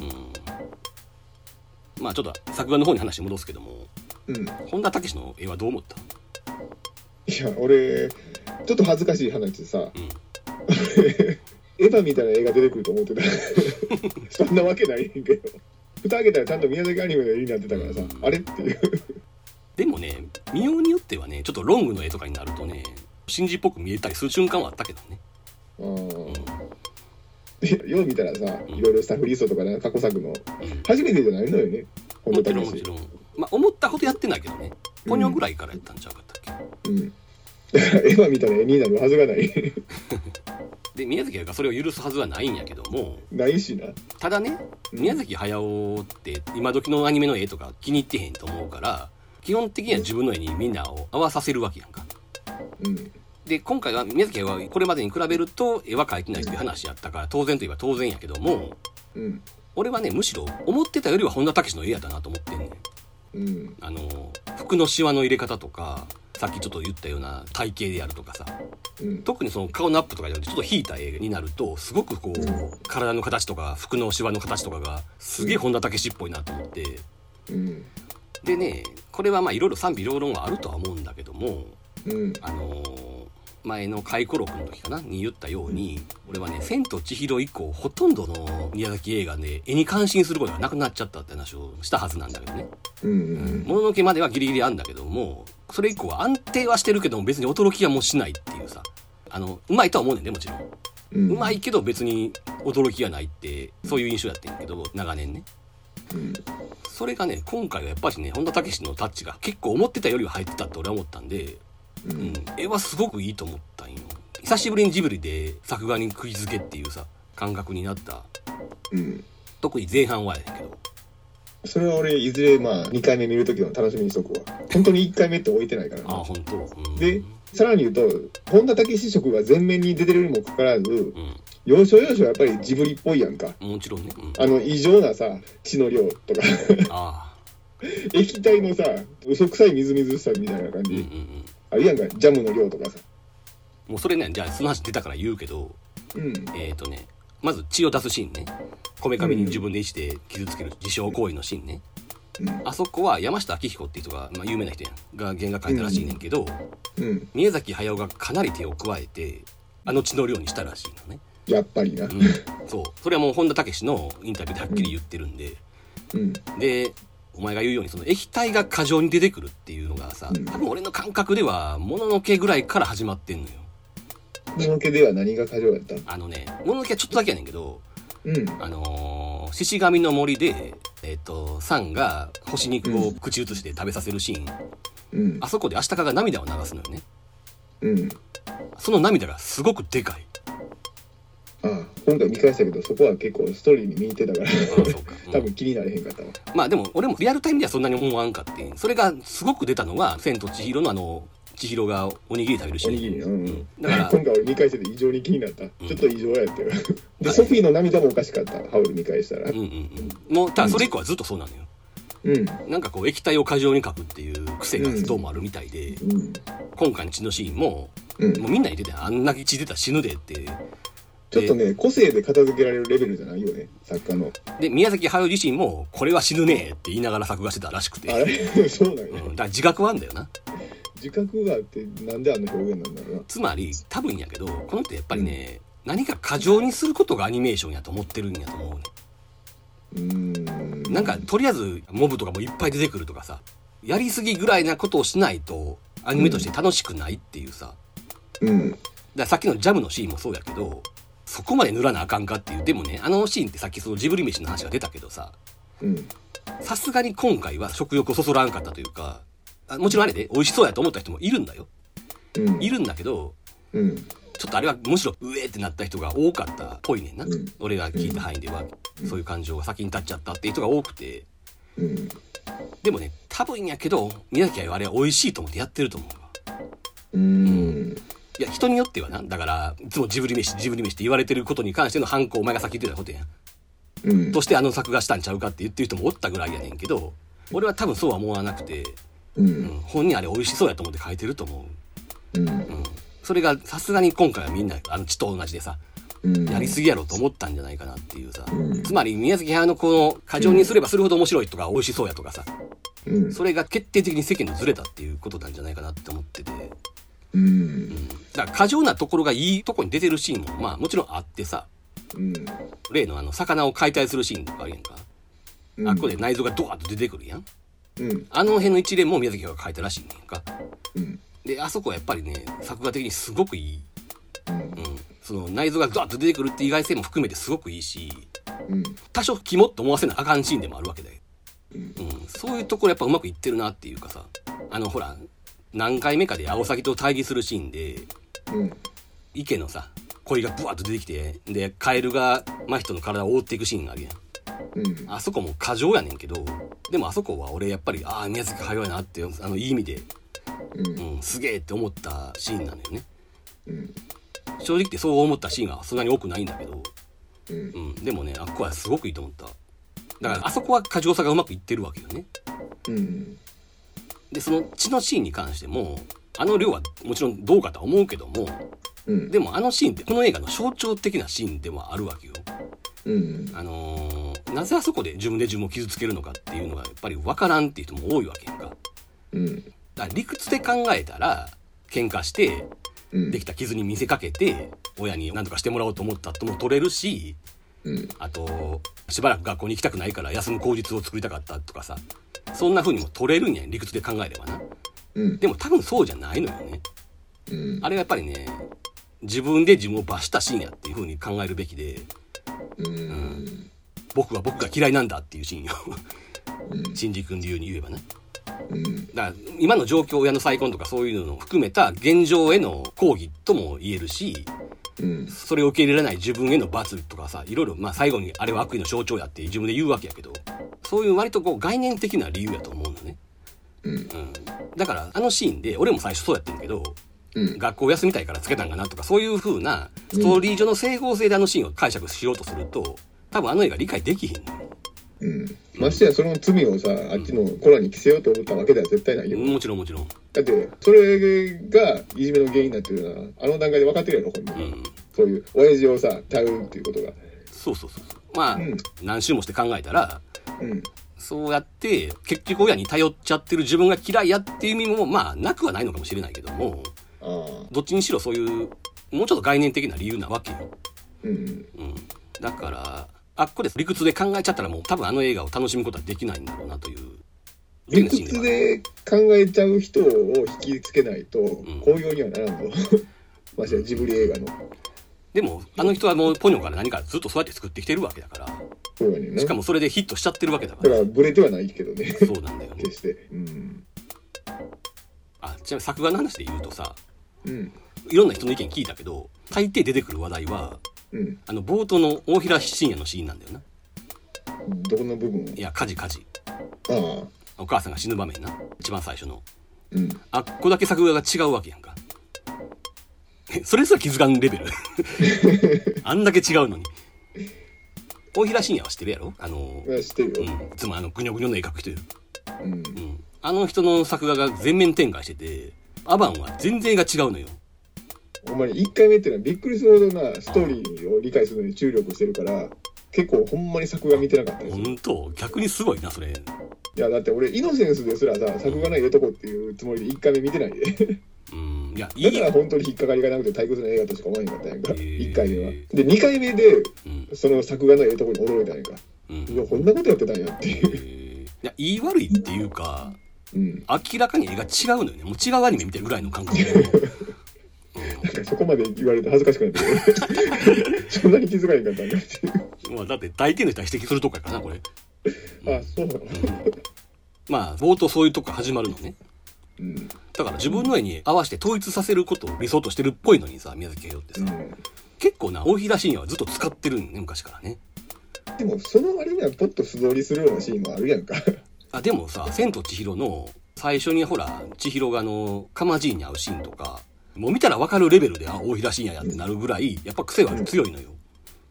まあちょっと作画の方に話戻すけどもうん本田武史の絵はどう思った？いや俺ちょっと恥ずかしい話でさ、ん エヴァみたいな映画出てくると思ってた。そんなわけないねんけど。蓋開けたらちゃんと宮崎アニメの絵になってたからさ、うん。あれっていう。でもね見ようによってはねちょっとロングの絵とかになるとね真珠っぽく見えたりする瞬間はあったけどね。あーよう見たらさいろいろスタッフリストとかね過去作の。うん。初めてじゃないのよね本もちろんもちろん。まあ思ったほどやってないけどね。ポニョぐらいからやったんちゃうかったっけ、うん。だからエヴァみたいな絵になるはずがない で宮崎駿がそれを許すはずはないんやけども。ないしな。ただねうん。宮崎駿って今時のアニメの絵とか気に入ってへんと思うから基本的には自分の絵にみんなを合わさせるわけやんか。うん。で今回は宮崎駿はこれまでに比べると絵は描いてないっていう話やったから当然といえば当然やけどもうん。俺はねむしろ思ってたよりは本田武史の絵やだなと思ってんねん。うん。あの服のシワの入れ方とかさっきちょっと言ったような体型であるとかさうん。特にその顔のアップとかじゃなくてちょっと引いた絵になるとすごくこう、うん。体の形とか服のシワの形とかがすげえ本田武史っぽいなと思って。うん。でねこれはまあいろいろ賛否両論はあるとは思うんだけどもうん。あのー前の回顧録の時かなに言ったように俺はね「千と千尋」以降ほとんどの宮崎映画で絵に感心することがなくなっちゃったって話をしたはずなんだけどね。うんうんもののけまではギリギリあんだけどもそれ以降は安定はしてるけども別に驚きはもうしないっていうさ。あのうまいとは思うねんねもちろん。うん。うまいけど別に驚きがないってそういう印象やってんけど長年ね。うん。それがね今回はやっぱりね本田武史のタッチが結構思ってたよりは入ってたって俺は思ったんで、ううん。ん、絵はすごくいいと思ったんよ。久しぶりにジブリで作画に釘付けっていうさ感覚になった。うん。特に前半はやねんけど。それは俺いずれまあ2回目見るときの楽しみにしとくわ。本当に1回目って置いてないから。なああ本当、うん、でさらに言うと本田武史色が前面に出てるにもかかわらず要所要所やっぱりジブリっぽいやんか。うんもちろんね、うん、あの異常なさ血の量とか。液体のさ嘘くさいみずみずしさみたいな感じ、うんうんうんあるやんかジャムの量とかさ。もうそれねじゃあその話出たから言うけどうん。えっ、ー、とねまず血を出すシーンね。こめかみに自分で石で傷つける自傷行為のシーンね。うん。あそこは山下明彦っていう人が、まあ、有名な人やん。が原画描いたらしいねんけど、うん。宮崎駿がかなり手を加えてあの血の量にしたらしいのね、やっぱりな。うん、そう。それはもう本田武史のインタビューではっきり言ってるんで、うん。でお前が言うようにその液体が過剰に出てくるっていうのがさうん。多分俺の感覚ではもののけぐらいから始まってんのよ。ものけでは何が過剰やったあのねもののけはちょっとだけやねんけどうん。あのー獅子神の森でえっ、とサンが干し肉を口移して食べさせるシーン、うん。あそこでアシタカが涙を流すのよね。うん。その涙がすごくでかい。ああ今回見返したけどそこは結構ストーリーに見入ってたから。多分気になれへんかったわ。まあでも俺もリアルタイムではそんなに思わんかってそれがすごく出たのが「千と千尋」のあの千尋がおにぎり食べるシーン。おにぎりうん、うん。だから今回俺見返してて異常に気になった、ん。ちょっと異常やったよ。で、はいソフィーの涙もおかしかったハウル見返したら。うんうんうん。もうただそれ以降はずっとそうなのよ。うん。なんかこう液体を過剰に書くっていう癖がどうもあるみたいで、うん。今回の血のシーンもうん。もうみんな言ってたよあんな血出たら死ぬでってちょっとね個性で片付けられるレベルじゃないよね作家の。で宮崎駿自身もこれは死ぬねえって言いながら作画してたらしくて。あれ？そうなんや、うん、だから自覚はあんだよな。自覚があってなんであんな表現なんだろうな。つまり多分やけどこの人やっぱりね、何か過剰にすることがアニメーションやと思ってるんやと思うね。うーん。なんかとりあえずモブとかもいっぱい出てくるとかさやりすぎぐらいなことをしないとアニメとして楽しくないっていうさ、うん。だからさっきのジャムのシーンもそうやけどそこまで塗らなあかんかっていう。でもねあのシーンってさっきそのジブリ飯の話が出たけどさうん。さすがに今回は食欲をそそらんかったというかあもちろんあれで美味しそうやと思った人もいるんだよ。うん。いるんだけどうん。ちょっとあれはむしろうえーってなった人が多かったっぽいねんな、うん。俺が聞いた範囲では、そういう感情が先に立っちゃったっていう人が多くて。うんでもね多分やけど宮崎はあれは美味しいと思ってやってると思うわ。うんいや人によってはな。だからいつもジブリ飯ジブリ飯って言われてることに関しての反抗お前がさっき言ってたことやん。うん。としてあの作画したんちゃうかって言ってる人もおったぐらいやねんけど俺は多分そうは思わなくて、ううん。ん、本人あれ美味しそうやと思って書いてると思う、うん。うん、それがさすがに今回はみんなあの血と同じでさうん。やりすぎやろと思ったんじゃないかなっていうさ、うん。つまり宮崎駿のこの過剰にすればするほど面白いとか美味しそうやとかさ。うん。それが決定的に世間のずれたっていうことなんじゃないかなって思ってて、うん。だから過剰なところがいいとこに出てるシーンもまあもちろんあってさ。うん。例のあの魚を解体するシーンとかあるやんか、うん。あっこで内臓がドワッと出てくるやん。うん。あの辺の一連も宮崎駿が書いたらしいねんか。うん。であそこはやっぱりね作画的にすごくいい、うん。うん、その内臓がドワッと出てくるって意外性も含めてすごくいいしうん。多少キモっと思わせなあかんシーンでもあるわけで、うん。うん、そういうところやっぱうまくいってるなっていうかさ。あのほら何回目かでアオサギと対峙するシーンでうん。池のさ鯉がブワッと出てきてでカエルが真人の体を覆っていくシーンがあるやん。うん。あそこも過剰やねんけどでもあそこは俺やっぱりああ宮崎駿やなってあのいい意味で、うん。うん、すげえって思ったシーンなのよね。うん。正直言ってそう思ったシーンはそんなに多くないんだけど、うん。うん、でもねあっこはすごくいいと思った。だからあそこは過剰さがうまくいってるわけよね。うんでその血のシーンに関してもあの量はもちろんどうかとは思うけどもうん。でもあのシーンってこの映画の象徴的なシーンでもあるわけよ。うんあのーなぜあそこで自分で自分を傷つけるのかっていうのがやっぱり分からんっていう人も多いわけやんか。うん。だから理屈で考えたら喧嘩してうん。できた傷に見せかけて親に何とかしてもらおうと思ったとも取れるしうん。あとしばらく学校に行きたくないから休む口実を作りたかったとかさそんな風にも取れるんやん理屈で考えればな。うん。でも多分そうじゃないのよね。うん。あれはやっぱりね自分で自分を罰したシーンやっていう風に考えるべきでうん。僕は僕が嫌いなんだっていうシーンようん。新次君流に言えばねうん。だから今の状況親の再婚とかそういうのを含めた現状への抗議とも言えるしうん。それを受け入れられない自分への罰とかさいろいろまあ最後にあれは悪意の象徴やって自分で言うわけやけどそういう割とこう概念的な理由やと思うのね、うん。うん、だからあのシーンで俺も最初そうやってんけどうん。学校休みたいからつけたんかなとかそういう風なストーリー上の整合性であのシーンを解釈しようとすると多分あの映画理解できひんのようん。ましてやその罪をさあっちのコラに着せようと思ったわけでは絶対ないよ。もちろんもちろん。だってそれがいじめの原因になってるのはあの段階で分かってるやろ本人。はうん。そういう親父をさ頼るっていうことが。そうそうそうそう。まあ、うん。何周もして考えたらうん。そうやって結局親に頼っちゃってる自分が嫌いやっていう意味もまあなくはないのかもしれないけどもどっちにしろそういうもうちょっと概念的な理由なわけよ、うん。うん、だからあっこで理屈で考えちゃったらもう多分あの映画を楽しむことはできないんだろうなという。理屈で考えちゃう人を引きつけないと興行にはならんぞま してやジブリ映画の。でもあの人はもうポニョから何かずっとそうやって作ってきてるわけだから。そうやねんな。しかもそれでヒットしちゃってるわけだかだから。らブレてはないけどね。そうなんだよ。ね 決して。うん。あちなみに作画の話で言うとさうん。いろんな人の意見聞いたけど大抵出てくる話題はうんあの冒頭の大平信也のシーンなんだよなどこの部分いや火事火事ああお母さんが死ぬ場面な一番最初のうん。あっこだけ作画が違うわけやんか。えそれすら気づかんレベル。あんだけ違うのに。大平信也は知ってるやろ？あの、まあ知ってるよ。うん。いつもあの、ぐにょぐにょの絵描く人いる。うん。うん。あの人の作画が全面展開してて、アバンは全然絵が違うのよ。ほんまに1回目っていうのはびっくりするほどなストーリーを理解するのに注力してるから、結構ほんまに作画見てなかったですほんと？逆にすごいな、それ。いや、だって俺、イノセンスですらさ、作画のええとこっていうつもりで1回目見てないで。うん。いや、いいだから本当に引っかかりがなくて退屈な映画としか思わへんかったやんか、へー1回目は。で、2回目で、うん。その作画のええとこに驚いたんやんか。うん。いや、こんなことやってたんやっていう。えーいや、言い悪いっていうか、うん。明らかに絵が違うのよね。もう違うアニメ見てるぐらいの感覚で。そこまで言われると恥ずかしくなってくるそんなに気づかへんかったんだっていう。まあ、だって大抵の人は指摘するとこやからな、これ。あ、そうなの？まあ、冒頭そういうとこ始まるのね。うん。だから自分の絵に合わせて統一させることを理想としてるっぽいのにさ、宮崎駿ってさ。うん。結構な、大平信也はずっと使ってるんね、昔からね。でも、その割にはポッと素通りするようなシーンもあるやんか。あ、でもさ、千と千尋の、最初にほら、千尋があの、かまじいに会うシーンとか、もう見たらわかるレベルで、あ、大平信也やってなるぐらい、やっぱ癖は強いのよ。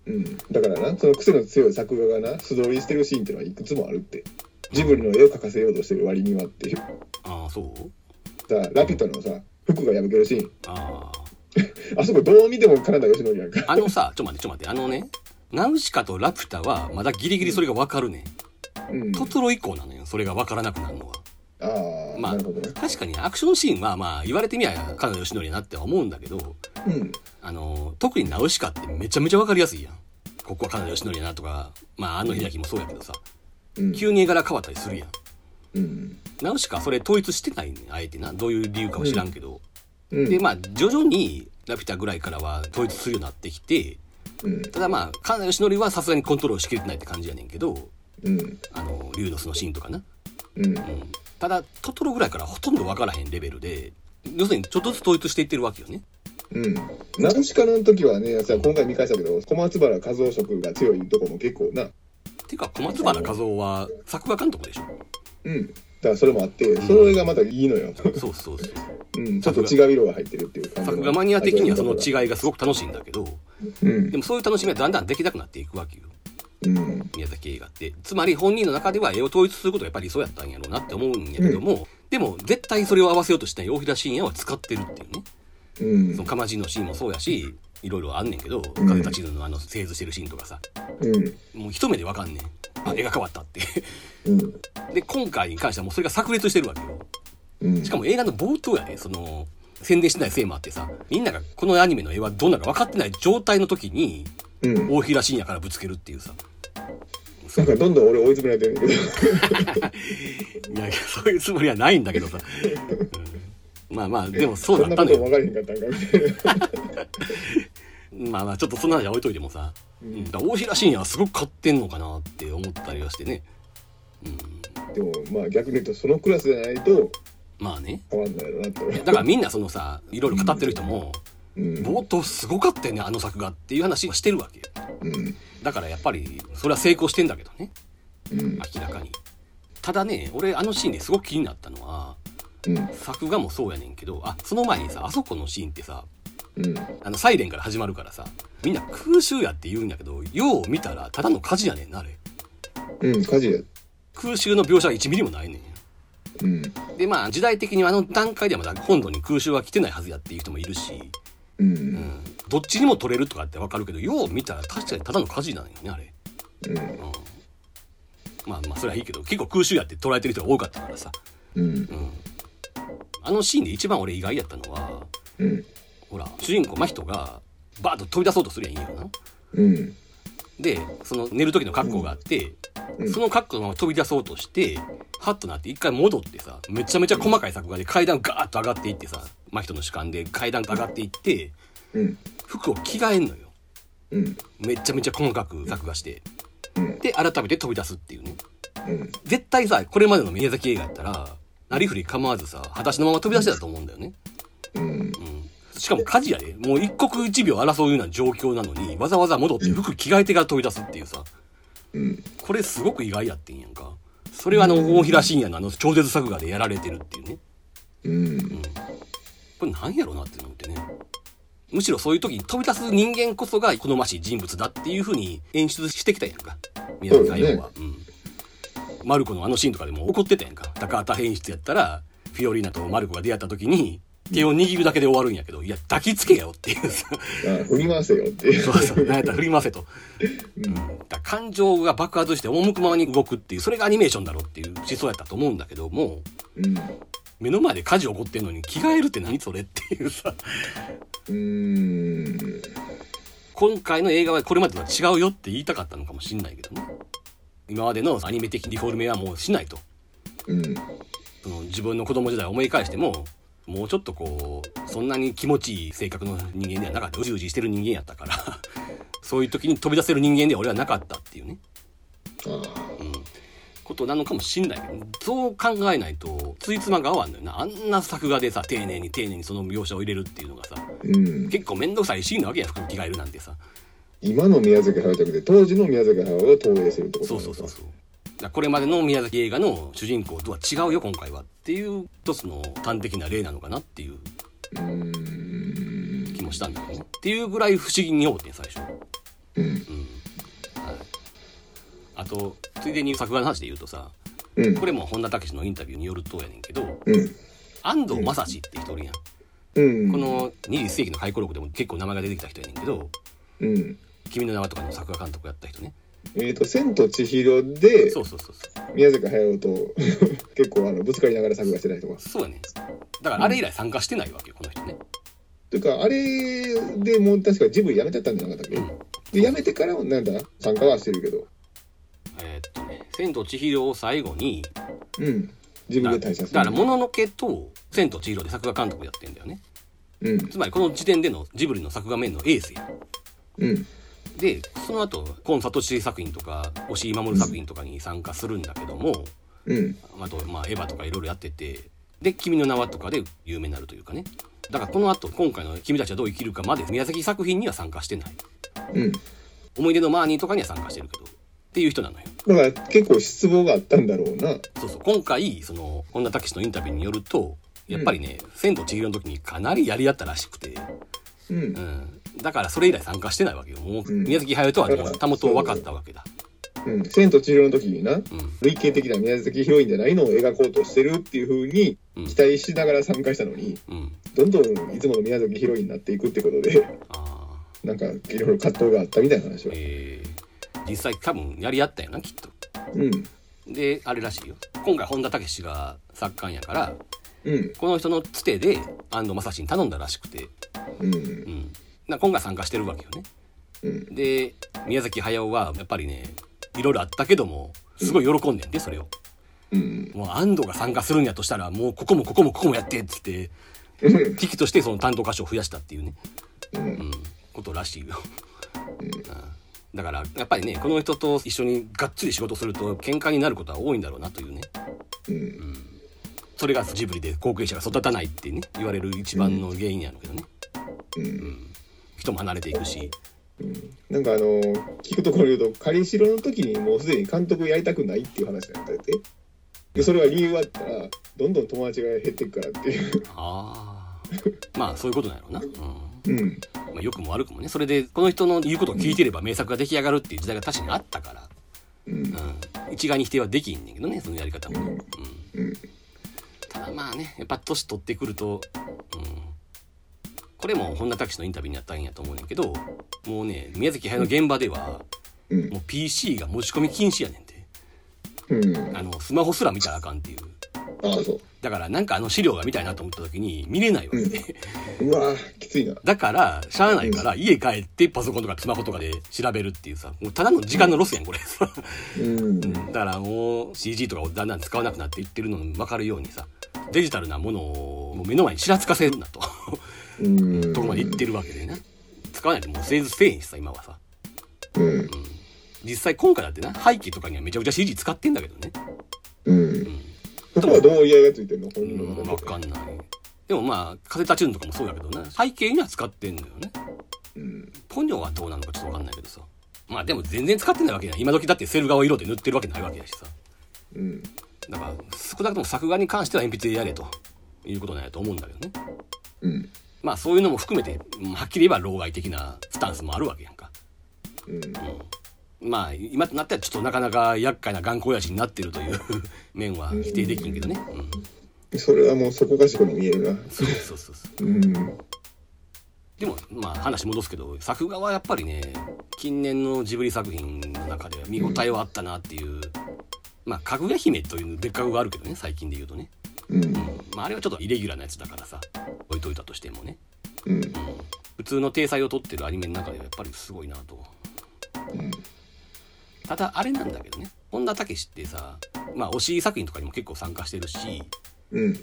うん。だからな、その癖の強い作画がな、素通りしてるシーンっていうのはいくつもあるって。ジブリの絵を描かせようとしてる割にはっていう。ああ、そう？さ、ラピュタのさ、服が破けるシーン。ああ。あそこどう見ても金田義則やんか。あのさ、ちょ待って、ちょ待って、あのね、ナウシカとラピュタは、まだギリギリそれがわかるね。うん。トトロ以降なのよ、それがわからなくなるのは。ああ、まあね。確かにアクションシーンは、まあ、言われてみりゃ、金田義則やなって思うんだけど、うん。あの、特にナウシカってめちゃめちゃわかりやすいやん。ここは金田義則やなとか、まあ、あの秀樹もそうやけどさ、うん。急に絵柄変わったりするやん。うん。ナウシカはそれ統一してないねあえてな。どういう理由かは知らんけど。うん。で、まあ、徐々に、ラピュタぐらいからは統一するようになってきて、うん。ただまあ、金田義則はさすがにコントロールしきれてないって感じやねんけど、うん。あの、竜の巣のシーンとかな。うん。うん。ただ、トトロぐらいからほとんどわからへんレベルで、要するにちょっとずつ統一していってるわけよね。うん。ナウシカの時はね、さ今回見返したけど、小松原和夫色が強いとこも結構な。てか、小松原和夫は作画監督でしょ。うん。だからそれもあって、それがまたいいのよ。そうそうそう。うん。ちょっと違う色が入ってるっていう感じの。作画マニア的にはその違いがすごく楽しいんだけど、うんで。もそういう楽しみはだんだんできなくなっていくわけよ。うん。宮崎映画って。つまり本人の中では絵を統一することがやっぱりそうやったんやろうなって思うんやけども、でも絶対それを合わせようとしない大平信也は使ってるっていうね。うんその。かまじのシーンもそうやし、いろいろあんねんけど、ん風立ちぬのあの製図してるシーンとかさ、うん。もう一目でわかんねん。あ、絵が変わったって。うん。で、今回に関してはもうそれが炸裂してるわけよ。うん。しかも映画の冒頭やね、その、宣伝してないせいもあってさ、みんながこのアニメの絵はどんなか分かってない状態の時に、うん。大平信也からぶつけるっていうさ。なんかどんどん俺追い詰められてるんだけど。いやそういうつもりはないんだけどさ。うんまあまあ、でもそうだったのよ。なことも分からへんかったんかみたいな。まあまあ、ちょっとそんな話は置いといてもさ、うん、だ大平信也はすごく買ってんのかなって思ったりはしてね。うん、でもまあ逆に言うとそのクラスじゃないとまあね。変わんないよなって。だからみんなそのさ、いろいろ語ってる人も、うん。冒頭すごかったよね、あの作画っていう話はしてるわけよ。うん。だからやっぱり、それは成功してんだけどね。うん。明らかに。ただね、俺あのシーンですごく気になったのは、うん。作画もそうやねんけど、あ、その前にさ、あそこのシーンってさ、うん。あの、サイレンから始まるからさ、みんな空襲やって言うんやけど、よう見たらただの火事やねんな、あれ。うん。火事や。空襲の描写は1ミリもないねん。うん。で、まあ、時代的にはあの段階ではまだ本土に空襲は来てないはずやっていう人もいるし、う。うんん。どっちにも取れるとかってわかるけど、よう見たら確かにただの火事なのよね、あれ。うん。うん。まあまあ、それはいいけど、結構空襲やって捉えてる人が多かったからさ。うん。うん。あのシーンで一番俺意外やったのは、うん。ほら、主人公真人が、バーッと飛び出そうとするやん、いいよな。うん。で、その寝る時の格好があって、うんその格好のまま飛び出そうとして、ハッとなって一回戻ってさ、めちゃめちゃ細かい作画で階段ガーッと上がっていってさ、真人の主観で階段上がっていって、うん。服を着替えんのよ。うん。めちゃめちゃ細かく作画して。うん。で、改めて飛び出すっていうね。うん。絶対さ、これまでの宮崎映画やったら、なりふり構わずさ、裸足のまま飛び出してたと思うんだよね。うん。うん。しかも火事やで、もう一刻一秒争うような状況なのに、わざわざ戻って服着替えてから飛び出すっていうさ、うん。これすごく意外やってんやんか。それはあの、大平信也のあの超絶作画でやられてるっていうね。うんこれなんやろうなって思ってね。むしろそういう時に飛び出す人間こそが好ましい人物だっていう風に演出してきたやんか。宮崎駿は。うん。マルコのあのシーンとかでも怒ってたやんか。高畑演出やったら、フィオリーナとマルコが出会った時に、手を握るだけで終わるんやけど、いや、抱きつけよっていうさ。あ振り回せよっていうそうそう、なんやったら振り回せと。うん。だ感情が爆発して赴くままに動くっていう、それがアニメーションだろっていう思想やったと思うんだけども、うん目の前で火事起こってんのに着替えるって何それっていうさ。うーん今回の映画はこれまでとは違うよって言いたかったのかもしんないけどね。今までのアニメ的リフォルメはもうしないと。うんその自分の子供時代を思い返しても、もうちょっとこう、そんなに気持ちいい性格の人間ではなかった。うじうじしてる人間やったから、そういう時に飛び出せる人間では俺はなかったっていうね。あうん。ことなのかもしんないけど、そう考えないと、ついつまが合わんのよな。あんな作画でさ、丁寧に丁寧にその描写を入れるっていうのがさ、うん結構めんどくさいシーンなわけや、服着替えるなんてさ。今の宮崎駿じゃなくて当時の宮崎駿を投影するってことそうそうそうそう。これまでの宮崎映画の主人公とは違うよ今回はっていう一つの端的な例なのかなっていう気もしたんだよね。っていうぐらい不思議に思ってん最初。うんうん。はい。あと、ついでに作画の話で言うとさ、うんこれも本田武史のインタビューによるとやねんけど、うん安藤正史って人おるやん。うんこの21世紀の回顧録でも結構名前が出てきた人やねんけど、うん君の名はとかの作画監督やった人ね。えっ、と「千と千尋」でそうそうそうそう。宮崎駿と 結構あのぶつかりながら作画してた人がそうやね。だからあれ以来参加してないわけよ、この人ね。というかあれでもう確かジブリ辞めちゃったんじゃなかったっけ、うん。で辞めてからなんだ参加はしてるけどえーっとね、千と千尋を最後に、うん自分だで退社するだから、もののけと千と千尋で作画監督やってんだよね。うんつまりこの時点でのジブリの作画面のエースや。うんで、その後、コンサトシ作品とか、押井守作品とかに参加するんだけども、うんあと、まあ、エヴァとかいろいろやってて、で、君の名はとかで有名になるというかね。だからこの後、今回の君たちはどう生きるかまで宮崎作品には参加してない。うん思い出のマーニーとかには参加してるけど、っていう人なのよ。だから結構失望があったんだろうなそうそう。今回、その、本田武史のインタビューによると、やっぱりね、千と千尋の時にかなりやり合ったらしくて、うんうん。だからそれ以来参加してないわけよ。もう、うん宮崎駿とはもうたもと分かったわけだ。うん「千と千尋」の時になうん。類型的な宮崎ヒロインじゃないのを描こうとしてるっていう風にうん期待しながら参加したのにうん。どんどんいつもの宮崎ヒロインになっていくってことでああ。なんかいろいろ葛藤があったみたいな話はえー、実際多分やり合ったよな、きっと。うんで、あれらしいよ。今回本田武史が作家やから、うんこの人のつてで安藤正史に頼んだらしくて、うんうん。な今回参加してるわけよね。うんで、宮崎駿はやっぱりね、いろいろあったけども、すごい喜んでんで、それを。うんもう安藤が参加するんやとしたら、もうここもここもここもやってっつって、うん危機としてその担当箇所を増やしたっていうね、うんうん、ことらしいよ。うんだから、やっぱりね、この人と一緒にがっつり仕事すると喧嘩になることは多いんだろうなというね。うんそれがジブリで後継者が育たないってね、言われる一番の原因やのけどね。うん人も離れていくし。なんかあの聞くところに言うと仮城の時にもうすでに監督やりたくないっていう話があってでそれは理由はあったらどんどん友達が減っていくからっていうああ。まあ、そういうことなんやろうな。うん。うんまあ、良くも悪くもね。それで、この人の言うことを聞いてれば名作が出来上がるっていう時代が確かにあったから。うんうん。一概に否定はできんねんけどね、そのやり方も。うん。うんただまあね、やっぱ年取ってくると、うん。これも本田武史のインタビューにあったんやと思うねんけど、もうね、宮崎駿の現場では、うんもう PC が持ち込み禁止やねんて。うんあの、スマホすら見たらあかんっていう。ああそうだからなんかあの資料が見たいなと思った時に見れないわけで。うわきついなだから、しゃあないから家帰ってパソコンとかスマホとかで調べるっていうさ、もうただの時間のロスやん、これ。うんだからもう CG とかをだんだん使わなくなっていってるの分かるようにさ、デジタルなものをもう目の前にちらつかせるなと。うんとこまで言ってるわけでね。使わないともう製図せえへんしさ、今はさ。うん実際今回だってな、背景とかにはめちゃくちゃ CG 使ってんだけどね。うんそこはどう言い合いがついてんの？本人のうん、中でわかんない。でもまあ、カセタチューンとかもそうだけどね、背景には使ってんのよね。うんポニョはどうなのかちょっとわかんないけどさ。まあでも全然使ってないわけない。今時だってセル画を色で塗ってるわけないわけだしさ。うんだから、少なくとも作画に関しては鉛筆でやれと。いうことなんやと思うんだけどねうんまあそういうのも含めてうんはっきり言えば老害的なスタンスもあるわけやんか。うん。まあ今となってはちょっとなかなか厄介な頑固親父になってるという 面は否定できんけどね、うん、それはもうそこかしこに見えるな。そうそうそうそう。うん。でもまあ話戻すけど作画はやっぱりね近年のジブリ作品の中では見応えはあったなっていう、まあかぐや姫という別格があるけどね最近で言うとね、うん。まあ、あれはちょっとイレギュラーなやつだからさ置いといたとしてもね。うん。普通の体裁を取ってるアニメの中ではやっぱりすごいなと。ただあれなんだけどね。本田武史ってさまあ推し作品とかにも結構参加してるしうん。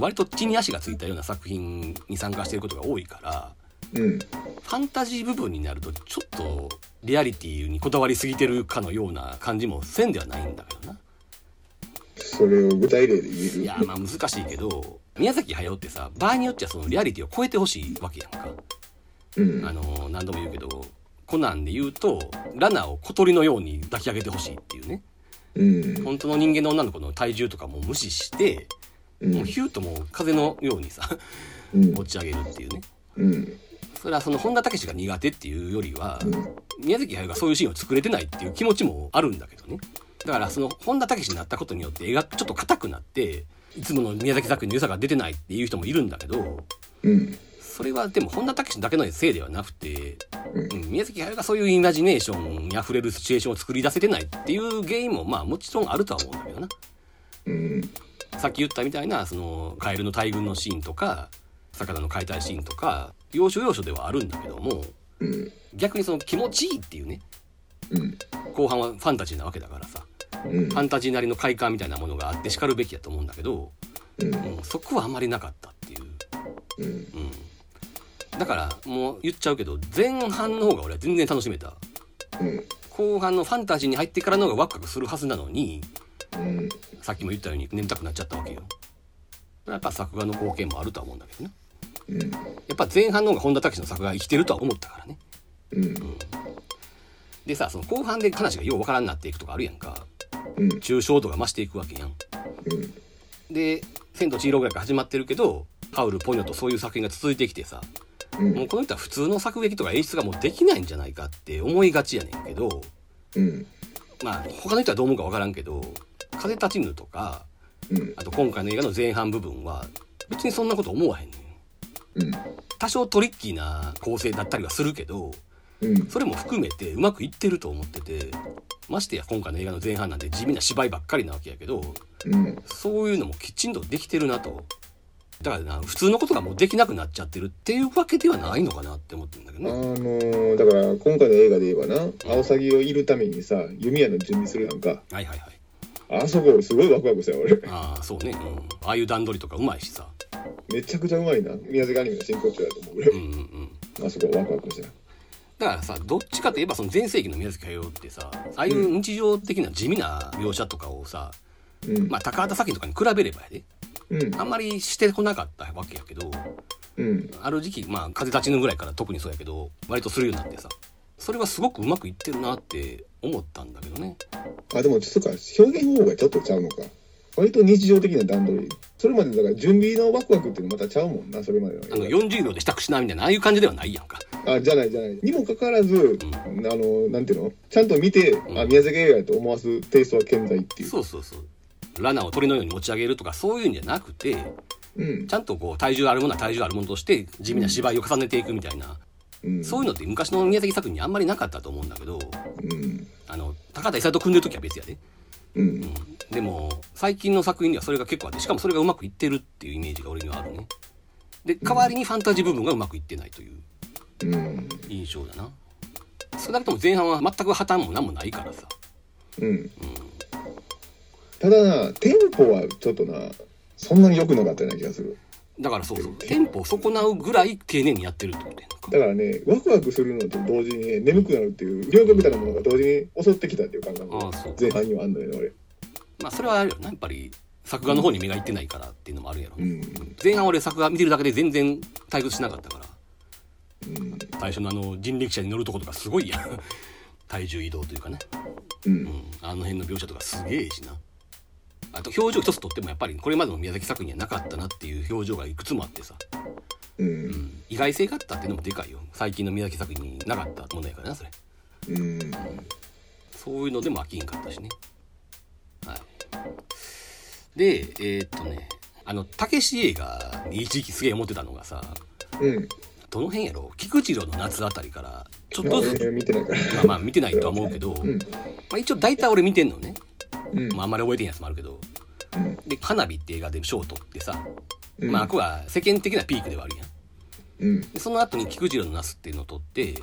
割と地に足がついたような作品に参加してることが多いからうん。ファンタジー部分になるとちょっとリアリティにこだわりすぎてるかのような感じもせんではないんだけどな。それを具体例で言える？いやまあ難しいけど宮崎駿ってさ場合によってはそのリアリティを超えてほしいわけやんか。うん。あの何度も言うけどコナンで言うとラナを小鳥のように抱き上げてほしいっていうね。うん。本当の人間の女の子の体重とかも無視して、うん。もうヒューッともう風のようにさうん。持ち上げるっていうね。うん。それはその本田武史が苦手っていうよりは、うん。宮崎駿がそういうシーンを作れてないっていう気持ちもあるんだけどねだからその本田武史になったことによって絵がちょっと硬くなっていつもの宮崎作品の良さが出てないっていう人もいるんだけどうん。それはでも本田武史だけのせいではなくて、うん。うん宮崎駿がそういうイマジネーションにあふれるシチュエーションを作り出せてないっていう原因もまあもちろんあるとは思うんだけどな。うん。さっき言ったみたいなそのカエルの大群のシーンとか魚の解体シーンとか要所要所ではあるんだけどもうん。逆にその気持ちいいっていうねうん。後半はファンタジーなわけだからさうん。ファンタジーなりの快感みたいなものがあってしかるべきやと思うんだけど、うん。うん、そこはあまりなかったっていう、うん。うん、だからもう言っちゃうけど前半の方が俺は全然楽しめた。うん。後半のファンタジーに入ってからの方がワクワクするはずなのにうん。さっきも言ったように眠たくなっちゃったわけよ。やっぱ作画の貢献もあるとは思うんだけどねうん。やっぱ前半の方が本田武史の作画が生きてるとは思ったからね。うん。でさその後半で話がようわからんなっていくとかあるやんかうん。抽象度が増していくわけやん。うん。で「千と千尋」ぐらいから始まってるけどハウルポニョとそういう作品が続いてきてさうん。もうこの人は普通の作劇とか演出がもうできないんじゃないかって思いがちやねんけどうん。まあ他の人はどう思うかわからんけど「風立ちぬ」とかうん。あと今回の映画の前半部分は別にそんなこと思わへんねん。うん。多少トリッキーな構成だったりはするけどうんそれも含めてうまくいってると思っててましてや今回の映画の前半なんて地味な芝居ばっかりなわけやけどうん。そういうのもきちんとできてるなと。だからな普通のことがもうできなくなっちゃってるっていうわけではないのかなって思ってるんだけどあねのーだから今回の映画で言えばなアオサギをいるためにさ弓矢の準備するやんか。はいはいはい。あそこすごいワクワクしたよ俺。ああそうね、うん、ああいう段取りとかうまいしさ。めちゃくちゃうまいな。宮崎アニメの真骨頂だと思う俺。うんうんうん。あそこワクワクしただからさどっちかといえばその全盛期の宮崎駿ってさああいう日常的な地味な描写とかをさ、うん。まあ高畑作品とかに比べればやで。うん。あんまりしてこなかったわけやけどうん。ある時期まあ風立ちぬぐらいから特にそうやけど割とするようになってさそれはすごくうまくいってるなって思ったんだけどね。あでもちょっとか表現方法がちょっとちゃうのか割と日常的な段取り。それまでだから準備のワクワクっていうのまたちゃうもんなそれまでのあの40秒で支度しなみたいなああいう感じではないやんか。あじゃないじゃない。にもかかわらず、あのなんていうの？ちゃんと見て、あ宮崎映画やと思わすテイストは健在っていう。そうそうそう。ラナーを鳥のように持ち上げるとかそういうんじゃなくてうん。ちゃんとこう体重あるものは体重あるものとして地味な芝居を重ねていくみたいな、うん。そういうのって昔の宮崎作品にあんまりなかったと思うんだけどうん。あの高田勲と組んでる時は別やで、うん。でも最近の作品にはそれが結構あってしかもそれがうまくいってるっていうイメージが俺にはあるね。で代わりにファンタジー部分がうまくいってないといううん。印象だな。少なくとも前半は全く破綻も何もないからさ。うん。ただなテンポはちょっとなそんなに良くなかったような気がするだからそうそう。テンポを損なうぐらい丁寧にやってるってことやだからねワクワクするのと同時にね眠くなるっていう両極端なものが同時に襲ってきたっていう感覚が前半にはあんのよね俺。まあそれはあるよな。やっぱり作画の方に目がいってないからっていうのもあるやろ、うん。前半俺作画見てるだけで全然退屈しなかったから。うん。最初のあの人力車に乗るとことかすごいやん。体重移動というかね、ううんん、あの辺の描写とかすげえしなあと表情一つとってもやっぱりこれまでの宮崎作品にはなかったなっていう表情がいくつもあってさ、ううん。ん、意外性があったっていうのもでかいよ。最近の宮崎作品になかったものやからなそれ。うん。そういうのでも飽きんかったしね。はい。でえーっとねあのたけし映画に一時期すげえ思ってたのがさうん。どの辺やろ？菊次郎の夏あたりからちょっとずつ俺見てないから。まあまあ見てないとは思うけど、うん。まあ、一応大体俺見てんのね、うん。まあ、あんまり覚えてんやつもあるけど。うん。で「花火」って映画で賞を取ってさ、うん。まああこは世間的なピークではあるやん。うん。でその後に菊次郎のナスっていうのを取って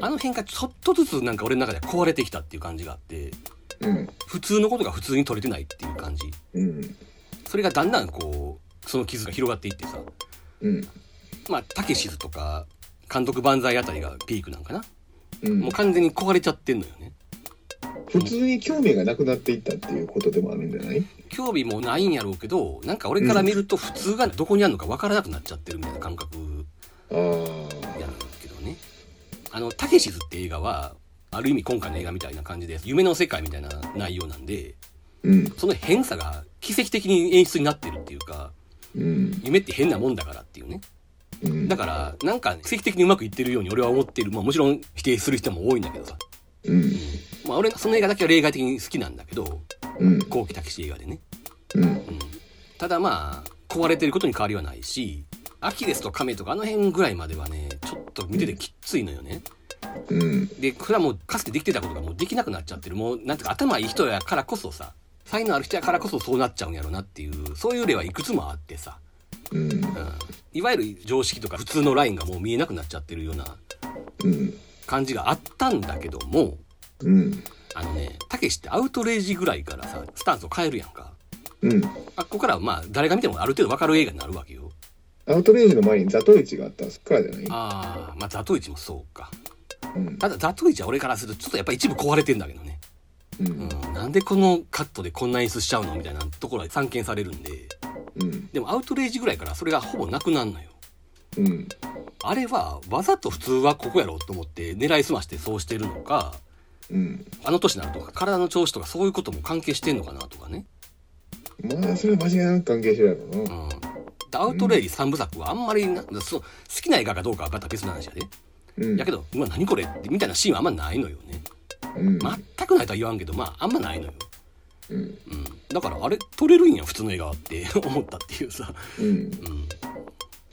あの辺がちょっとずつなんか俺の中では壊れてきたっていう感じがあってうん。普通のことが普通に取れてないっていう感じ。うん。それがだんだんこうその傷が広がっていってさ。うん。まあたけしずとか監督万歳あたりがピークなんかな、うん。もう完全に壊れちゃってんのよね普通に興味がなくなっていったっていうことでもあるんじゃない？興味もないんやろうけどなんか俺から見ると普通がどこにあるのか分からなくなっちゃってるみたいな感覚やるんだけどね。あの「たけしず」って映画はある意味今回の映画みたいな感じで夢の世界みたいな内容なんでうん。その変さが奇跡的に演出になってるっていうかうん。夢って変なもんだからっていうね。うん。だからなんか奇跡的にうまくいってるように俺は思ってるまあもちろん否定する人も多いんだけどさ、うん。まあ俺その映画だけは例外的に好きなんだけどうん。後期たけし映画でね。うん。うん。ただまあ壊れてることに変わりはないしアキレスとカメとかあの辺ぐらいまではねちょっと見ててきっついのよね。うん。でこれはもうかつてできてたことがもうできなくなっちゃってる。もうなんていうか頭いい人やからこそさ才能ある人やからこそそうなっちゃうんやろうなっていうそういう例はいくつもあってさ、うん。うん、いわゆる常識とか普通のラインがもう見えなくなっちゃってるようなうん感じがあったんだけどもうん。あのねたけしってアウトレイジぐらいからさスタンスを変えるやんか。うん。あっこからはまあ誰が見てもある程度わかる映画になるわけよ。アウトレイジの前にザトウイチがあったそっからじゃない？ああまあザトウイチもそうか。うん。ただザトウイチは俺からするとちょっとやっぱ一部壊れてんだけどね、ううんん、なんでこのカットでこんな演出しちゃうのみたいなところは散見されるんで。うん。でもアウトレイジぐらいからそれがほぼなくなんのようん。あれはわざと普通はここやろうと思って狙いすましてそうしてるのかうん。あの年になると体の調子とかそういうことも関係してんのかなとかね、まあそれは間違いなく関係してるやろうう、なん。でアウトレイジ3部作はあんまりなそう好きな映画かどうかはまた別の話やでうん。やけどうわ何これってみたいなシーンはあんまないのよね。うん。全くないとは言わんけどまああんまないのよ。うん。うん、だからあれ撮れるんや普通の映画って 思ったっていうさ、うん。うん、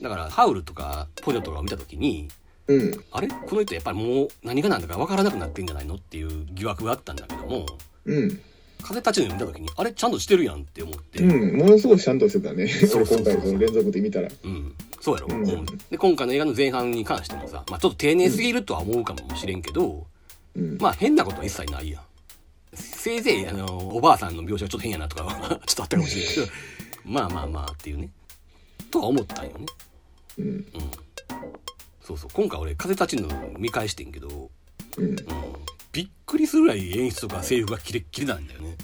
だからハウルとかポニョとかを見た時にうん。あれ？この人やっぱりもう何が何だか分からなくなってんじゃないのっていう疑惑があったんだけどもうん。風立ちぬ見た時にあれ？ちゃんとしてるやんって思って、うんものすごくちゃんとしてたね。そうそうそう俺今回その連続で見たら。うん。そうやろ、うん。うん。で今回の映画の前半に関してもさ、まあ、ちょっと丁寧すぎるとは思うかもしれんけど、うん。まあ変なことは一切ないやん。せいぜいあのおばあさんの描写がちょっと変やなとかは ちょっとあったかもしれんけどまあまあまあっていうね。とは思ったんよねうん。うんそうそう。今回俺風立ちぬ見返してんけど、うん。うん、びっくりするぐらい演出とかセリフがキレッキレなんだよね。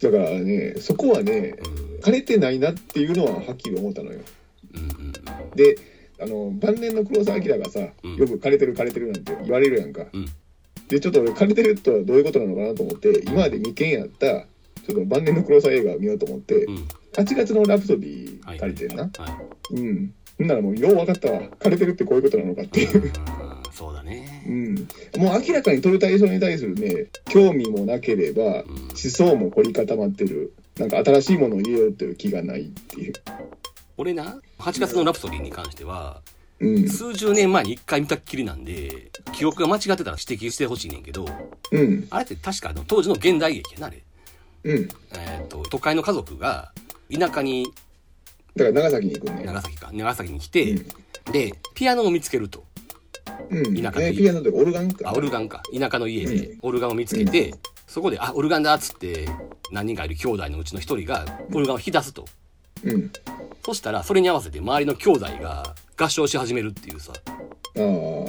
だからねそこはねうん。枯れてないなっていうのははっきり思ったのよ。うんうん。であの晩年の黒澤明がさ、うん。よく枯れてる枯れてるなんて言われるやんか、うん。でちょっと俺枯れてるとはどういうことなのかなと思って今まで未見やったちょっと晩年の黒澤映画を見ようと思って、うん。8月のラプソディはい。借りてんな、はい。うん。ほんならもうよう分かったわ。枯れてるってこういうことなのかっていう、うんそうだね。うん、もう明らかに撮る対象に対するね興味もなければうん。思想も凝り固まってる。なんか新しいものを入れようっていう気がないっていう、俺な8月のラプソディに関してはうん。数十年前に一回見たっきりなんで記憶が間違ってたら指摘してほしいねんけどうん。あれって確かあの当時の現代劇やなあれ、うん。えー、と都会の家族が田舎にだから長崎に行く長崎か。長崎に来て、うん。でピアノを見つけると。うん、田舎の家。えピアノオルガンか。あオルガンか。田舎の家うでオルガンを見つけて、そこであオルガンだっつって何人かいる兄弟のうちの一人がオルガンを弾き出すと。うん。そしたらそれに合わせて周りの兄弟が合唱し始めるっていうさ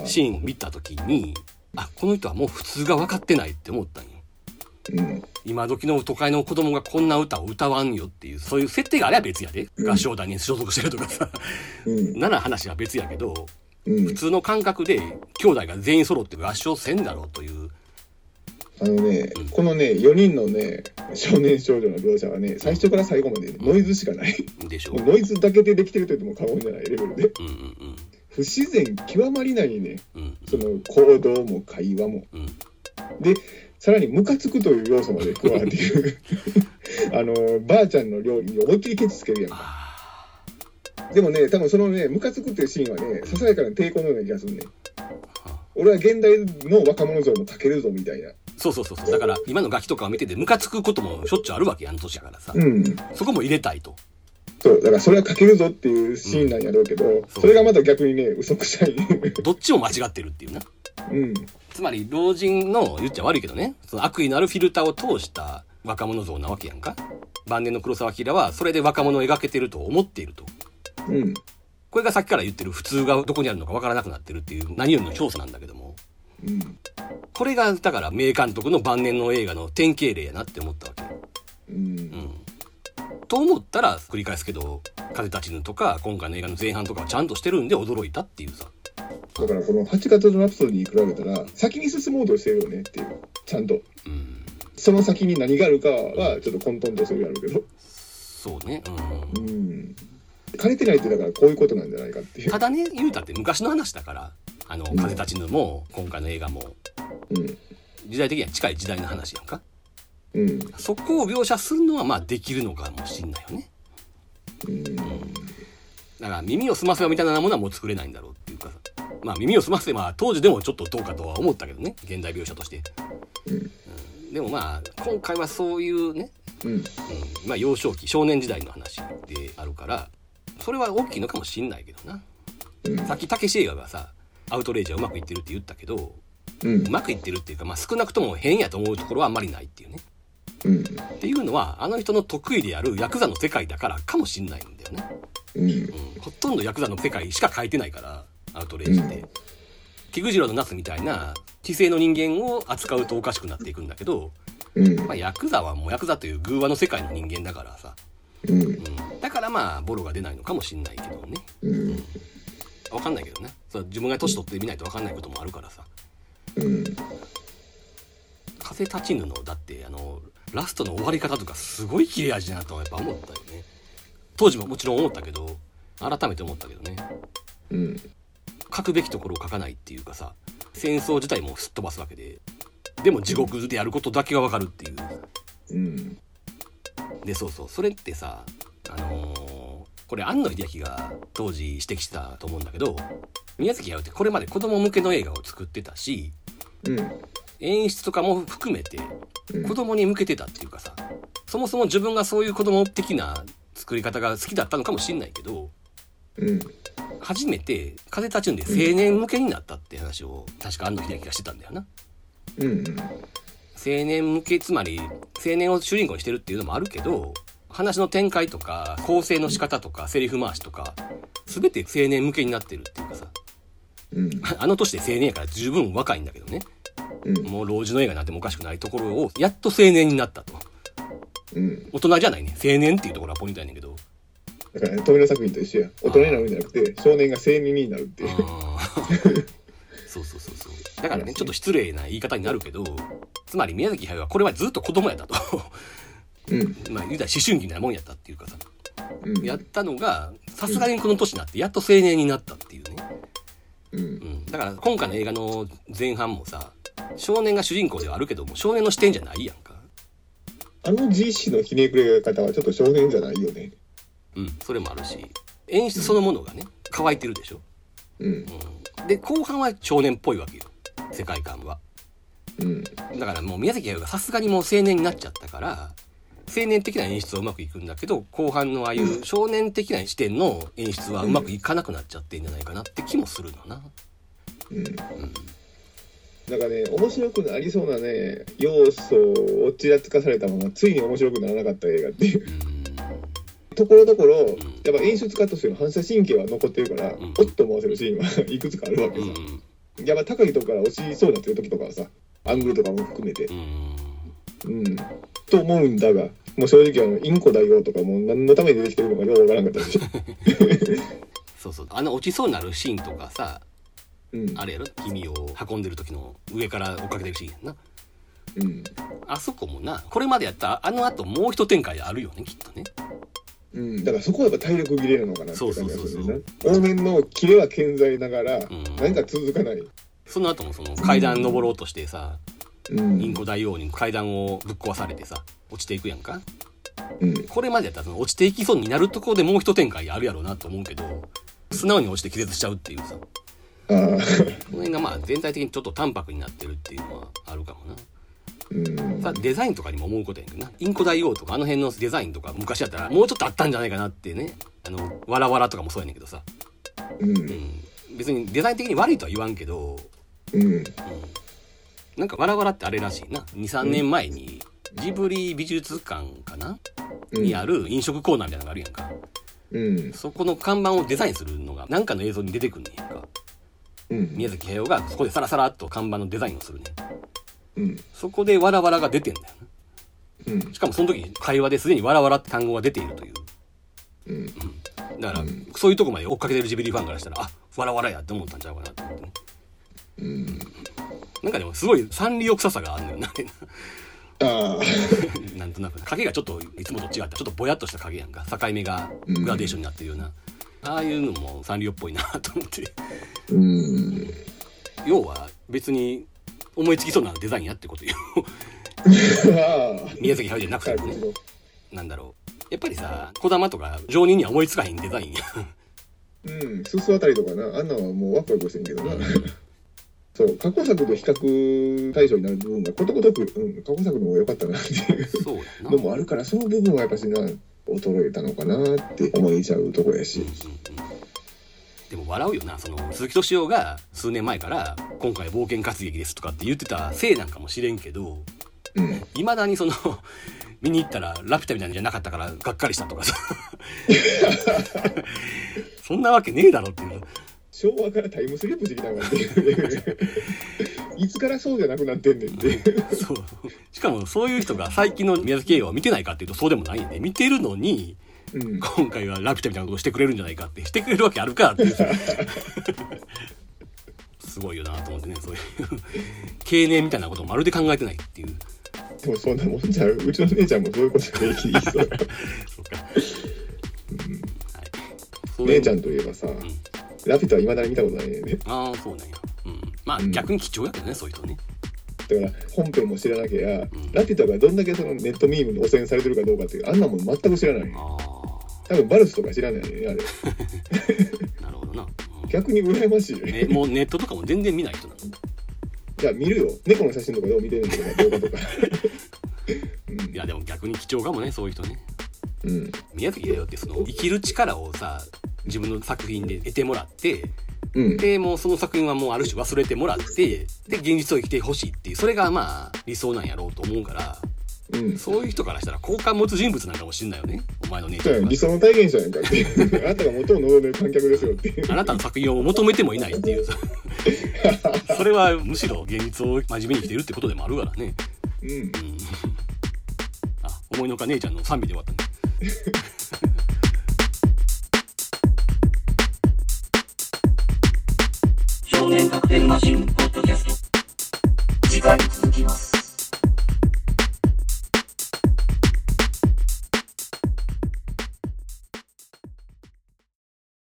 シーンを見た時にあこの人はもう普通が分かってないって思ったんようん。今時の都会の子供がこんな歌を歌わんよっていうそういう設定があれば別やで。うん。合唱団に所属してるとかさ。うん。なら話は別やけどうん。普通の感覚で兄弟が全員揃って合唱せんだろうという。あのね、このね、4人のね、少年少女の描写はね、最初から最後までノイズしかない。でしょノイズだけでできてると言っても過言じゃないレベルで。うんうん。不自然極まりないね、うんうん。その行動も会話も。うん。で、さらにムカつくという要素まで加わっている。あの、ばあちゃんの料理に思いっきりケチつけるやんか。あでもね、多分そのね、ムカつくっていうシーンはね、ささやかな抵抗のような気がするね。ー俺は現代の若者像も描けるぞみたいな。そうそうそうそうだから今のガキとかを見ててムカつくこともしょっちゅうあるわけやあの年やからさ、うん。そこも入れたいとそう、だからそれは描けるぞっていうシーンなんやろうけど、そうそれがまた逆にね、嘘くさい。どっちも間違ってるっていうなうん。つまり老人の言っちゃ悪いけどねその悪意のあるフィルターを通した若者像なわけやんか晩年の黒澤明はそれで若者を描けてると思っているとうん。これがさっきから言ってる普通がどこにあるのかわからなくなってるっていう何よりの調査なんだけどもうん。これがだから名監督の晩年の映画の典型例やなって思ったわけうんう。んと思ったら繰り返すけど「風立ちぬ」とか今回の映画の前半とかはちゃんとしてるんで驚いたっていうさだからこの8月のラプソディに比べたら、先に進もうとしてるよねっていう。ちゃんと。うんその先に何があるかは、ちょっと混沌とするやろうけど。そうねううん。枯れてないってだからこういうことなんじゃないかっていう。んただね言うたって昔の話だからあの「風立ちぬ」も今回の映画もうん。時代的には近い時代の話やんかうん。そこを描写するのはまあできるのかもしんないよねうん。だから耳を澄ませばみたいなものはもう作れないんだろうっていうかまあ耳を澄ませば当時でもちょっとどうかとは思ったけどね。現代描写として、うんうん。でもまあ今回はそういうね、うん。うん、まあ幼少期少年時代の話であるからそれは大きいのかもしんないけどな。うん。さっきたけし映画がさアウトレイジはうまくいってるって言ったけどうん。う。まくいってるっていうか、まあ、少なくとも変やと思うところはあんまりないっていうねうん。っていうのはあの人の得意であるヤクザの世界だからかもしんないんだよねうん。うんほとんどヤクザの世界しか書いてないからアウトレイジって、菊次郎のナスみたいな知性の人間を扱うとおかしくなっていくんだけど、うん。まあ、ヤクザはもうヤクザという偶話の世界の人間だからさ、うん。うん、だからまあボロが出ないのかもしんないけどねうん。わかんないけどねそう自分が年取ってみないとわかんないこともあるからさうん。「風立ちぬ」のだってあのラストの終わり方とかすごい切れ味だなとはやっぱ思ったよね当時ももちろん思ったけど改めて思ったけどねうん。書くべきところを書かないっていうかさ戦争自体もすっ飛ばすわけででも地獄でやることだけがわかるっていううん。でそうそうそれってさあのーこれ庵野秀明が当時指摘してたと思うんだけど宮崎駿ってこれまで子供向けの映画を作ってたしうん。演出とかも含めてうん子供に向けてたっていうかさそもそも自分がそういう子供的な作り方が好きだったのかもしんないけどうん。初めて「風立ちぬ」で青年向けになったって話を確か庵野秀明がしてたんだよな。うん。青年向けつまり青年を主人公にしてるっていうのもあるけど話の展開とか構成の仕方とかセリフ回しとか全て青年向けになってるっていうかさうん。あの年で青年やから十分若いんだけどねうん。もう老人の映画になってもおかしくないところをやっと青年になったとうん。大人じゃないね青年っていうところがポイントやねんけどだから、ね、富野作品と一緒や。大人になるんじゃなくて、少年が青年になるっていう。そうそうそうそうだからねちょっと失礼な言い方になるけどつまり宮崎駿はこれはずっと子供やったとうん。まあ言うたら思春期なもんやったっていうかさうん。やったのがさすがにこの年になってやっと青年になったっていうね、うんう。ん、だから今回の映画の前半もさ少年が主人公ではあるけども少年の視点じゃないやんかあの G 氏のひねくれ方はちょっと少年じゃないよね。うんそれもあるし演出そのものがね乾いてるでしょ、うん。うん、で後半は少年っぽいわけよ世界観はうん。だからもう宮崎駿がさすがにもう青年になっちゃったから青年的な演出はうまくいくんだけど後半のああいう少年的な視点の演出はうまくいかなくなっちゃってんじゃないかなって気もするのな。うん。なんかね、面白くなりそうなね、要素をちらつかされたまま、ついに面白くならなかった映画っていう。うんところどころ、やっぱ演出家としての反射神経は残ってるから、んおっと思わせるシーンは いくつかあるわけさ。うんやっぱ高いとこから落ちそうになってる時とかはさ、アングルとかも含めて。うんうん。と思うんだが、もう正直あの、インコ大王とかもう何のために出てきてるのかようわからんかったでしょ。そうそうあの落ちそうになるシーンとかさうん。あれやろ？君を運んでる時の上から追っかけてるシーンやんな。ううん。あそこもなこれまでやったあの後もう一展開あるよねきっとね。うん、だからそこはやっぱ体力切れなのかなってそう感そうそうそうじがするね往年のキレは健在ながら、ん。何か続かない、その後もその階段登ろうとしてさ、うん。インコ大王に階段をぶっ壊されてさ落ちていくやんか。うん、これまでやったらその落ちていきそうになるところでもう一展開あるやろうなと思うけど素直に落ちて気絶しちゃうっていうさこの辺がまあ全体的にちょっと淡白になってるっていうのはあるかもな。うん。さデザインとかにも思うことやけどな。インコ大王とかあの辺のデザインとか昔やったらもうちょっとあったんじゃないかなってね。あのわらわらとかもそうやねんけどさ、うん。うん、別にデザイン的に悪いとは言わんけど。うん。なんかわらわらってあれらしいな。23年前にジブリ美術館かな、うん。にある飲食コーナーみたいなのがあるやんか。うん。そこの看板をデザインするのが何かの映像に出てくんねんやんか。うん宮崎駿がそこでサラサラっと看板のデザインをするね。んうん。そこでわらわらが出てんだよなうん。しかもその時会話ですでにわらわらって単語が出ているという。うん。だから、うん。そういうとこまで追っかけてるジブリファンからしたらあわらわらやって思ったんちゃうかなと思ってね。うん。なんかでもすごいサンリオ臭さがあるのよな。なんとなく。影がちょっといつもと違ったちょっとぼやっとした影やんか。境目がグラデーションになってるような、ああいうのもサンリオっぽいなと思って。うん。要は別に思いつきそうなデザインやってことよ。宮崎駿じゃなくてもね。ど。なんだろう。やっぱりさ児玉とか常人には思いつかへんデザインや。うん、すすあたりとかな、あんなんはもうワクワクしてんけどな。そう、過去作と比較対象になる部分がことごとく、うん、過去作の方が良かったなっていう。のもあるから、その部分はやっぱしな、衰えたのかなって思いちゃうとこやし。でも笑うよなその鈴木敏夫が数年前から「今回冒険活劇です」とかって言ってたせいなんかもしれんけどうん。いまだにその 見に行ったらラピュタみたいなんじゃなかったからがっかりしたとかさ そんなわけねえだろっていう昭和からタイムスリップしてきたのかっていう。いつからそうじゃなくなってんねんって。そうしかもそういう人が最近の宮崎映画を見てないかっていうとそうでもないんで見てるのにうん。今回はラピュタみたいなことをしてくれるんじゃないかってしてくれるわけあるかっていうさすごいよなと思ってねそういう経年みたいなことをまるで考えてないっていうでもそんなもんじゃう。うちの姉ちゃんもそういうこと平気で言いそう。そうか、は いそういう姉ちゃんといえばさ、ラピュタはいまだに見たことないね。んね。ああそうなんや。うん。まあ、うん。逆に貴重やけどねそういう人ね。だから本編も知らなきゃ、ん。ラピュタがどんだけそのネットミームに汚染されてるかどうかっていうあんなもん全く知らない。あ多分バルスとか知らないねあれ。あ なるほどな、うん逆に羨ましいよね、もうネットとかも全然見ない人なの？いや見るよ。猫の写真とかどう見てるんだけど動画とか。いやでも逆に貴重かもねそういう人ね。うん、うん宮崎駿ってその生きる力をさ自分の作品で得てもらってうん。でもうその作品はもうある種忘れてもらってで現実を生きてほしいっていうそれがまあ理想なんやろうと思うからうん。そういう人からしたら好感持つ人物なんかもしんないよね。お前の姉ちゃんや理想の体現者やんかって。あなたが最も望んでる観客ですよってあなたの作品を求めてもいないっていう。さ それはむしろ現実を真面目に生きてるってことでもあるからね。うん。うん。あ思いのほか姉ちゃんの賛美で終わったね少年学園マシンポッドキャスト。次回続きます。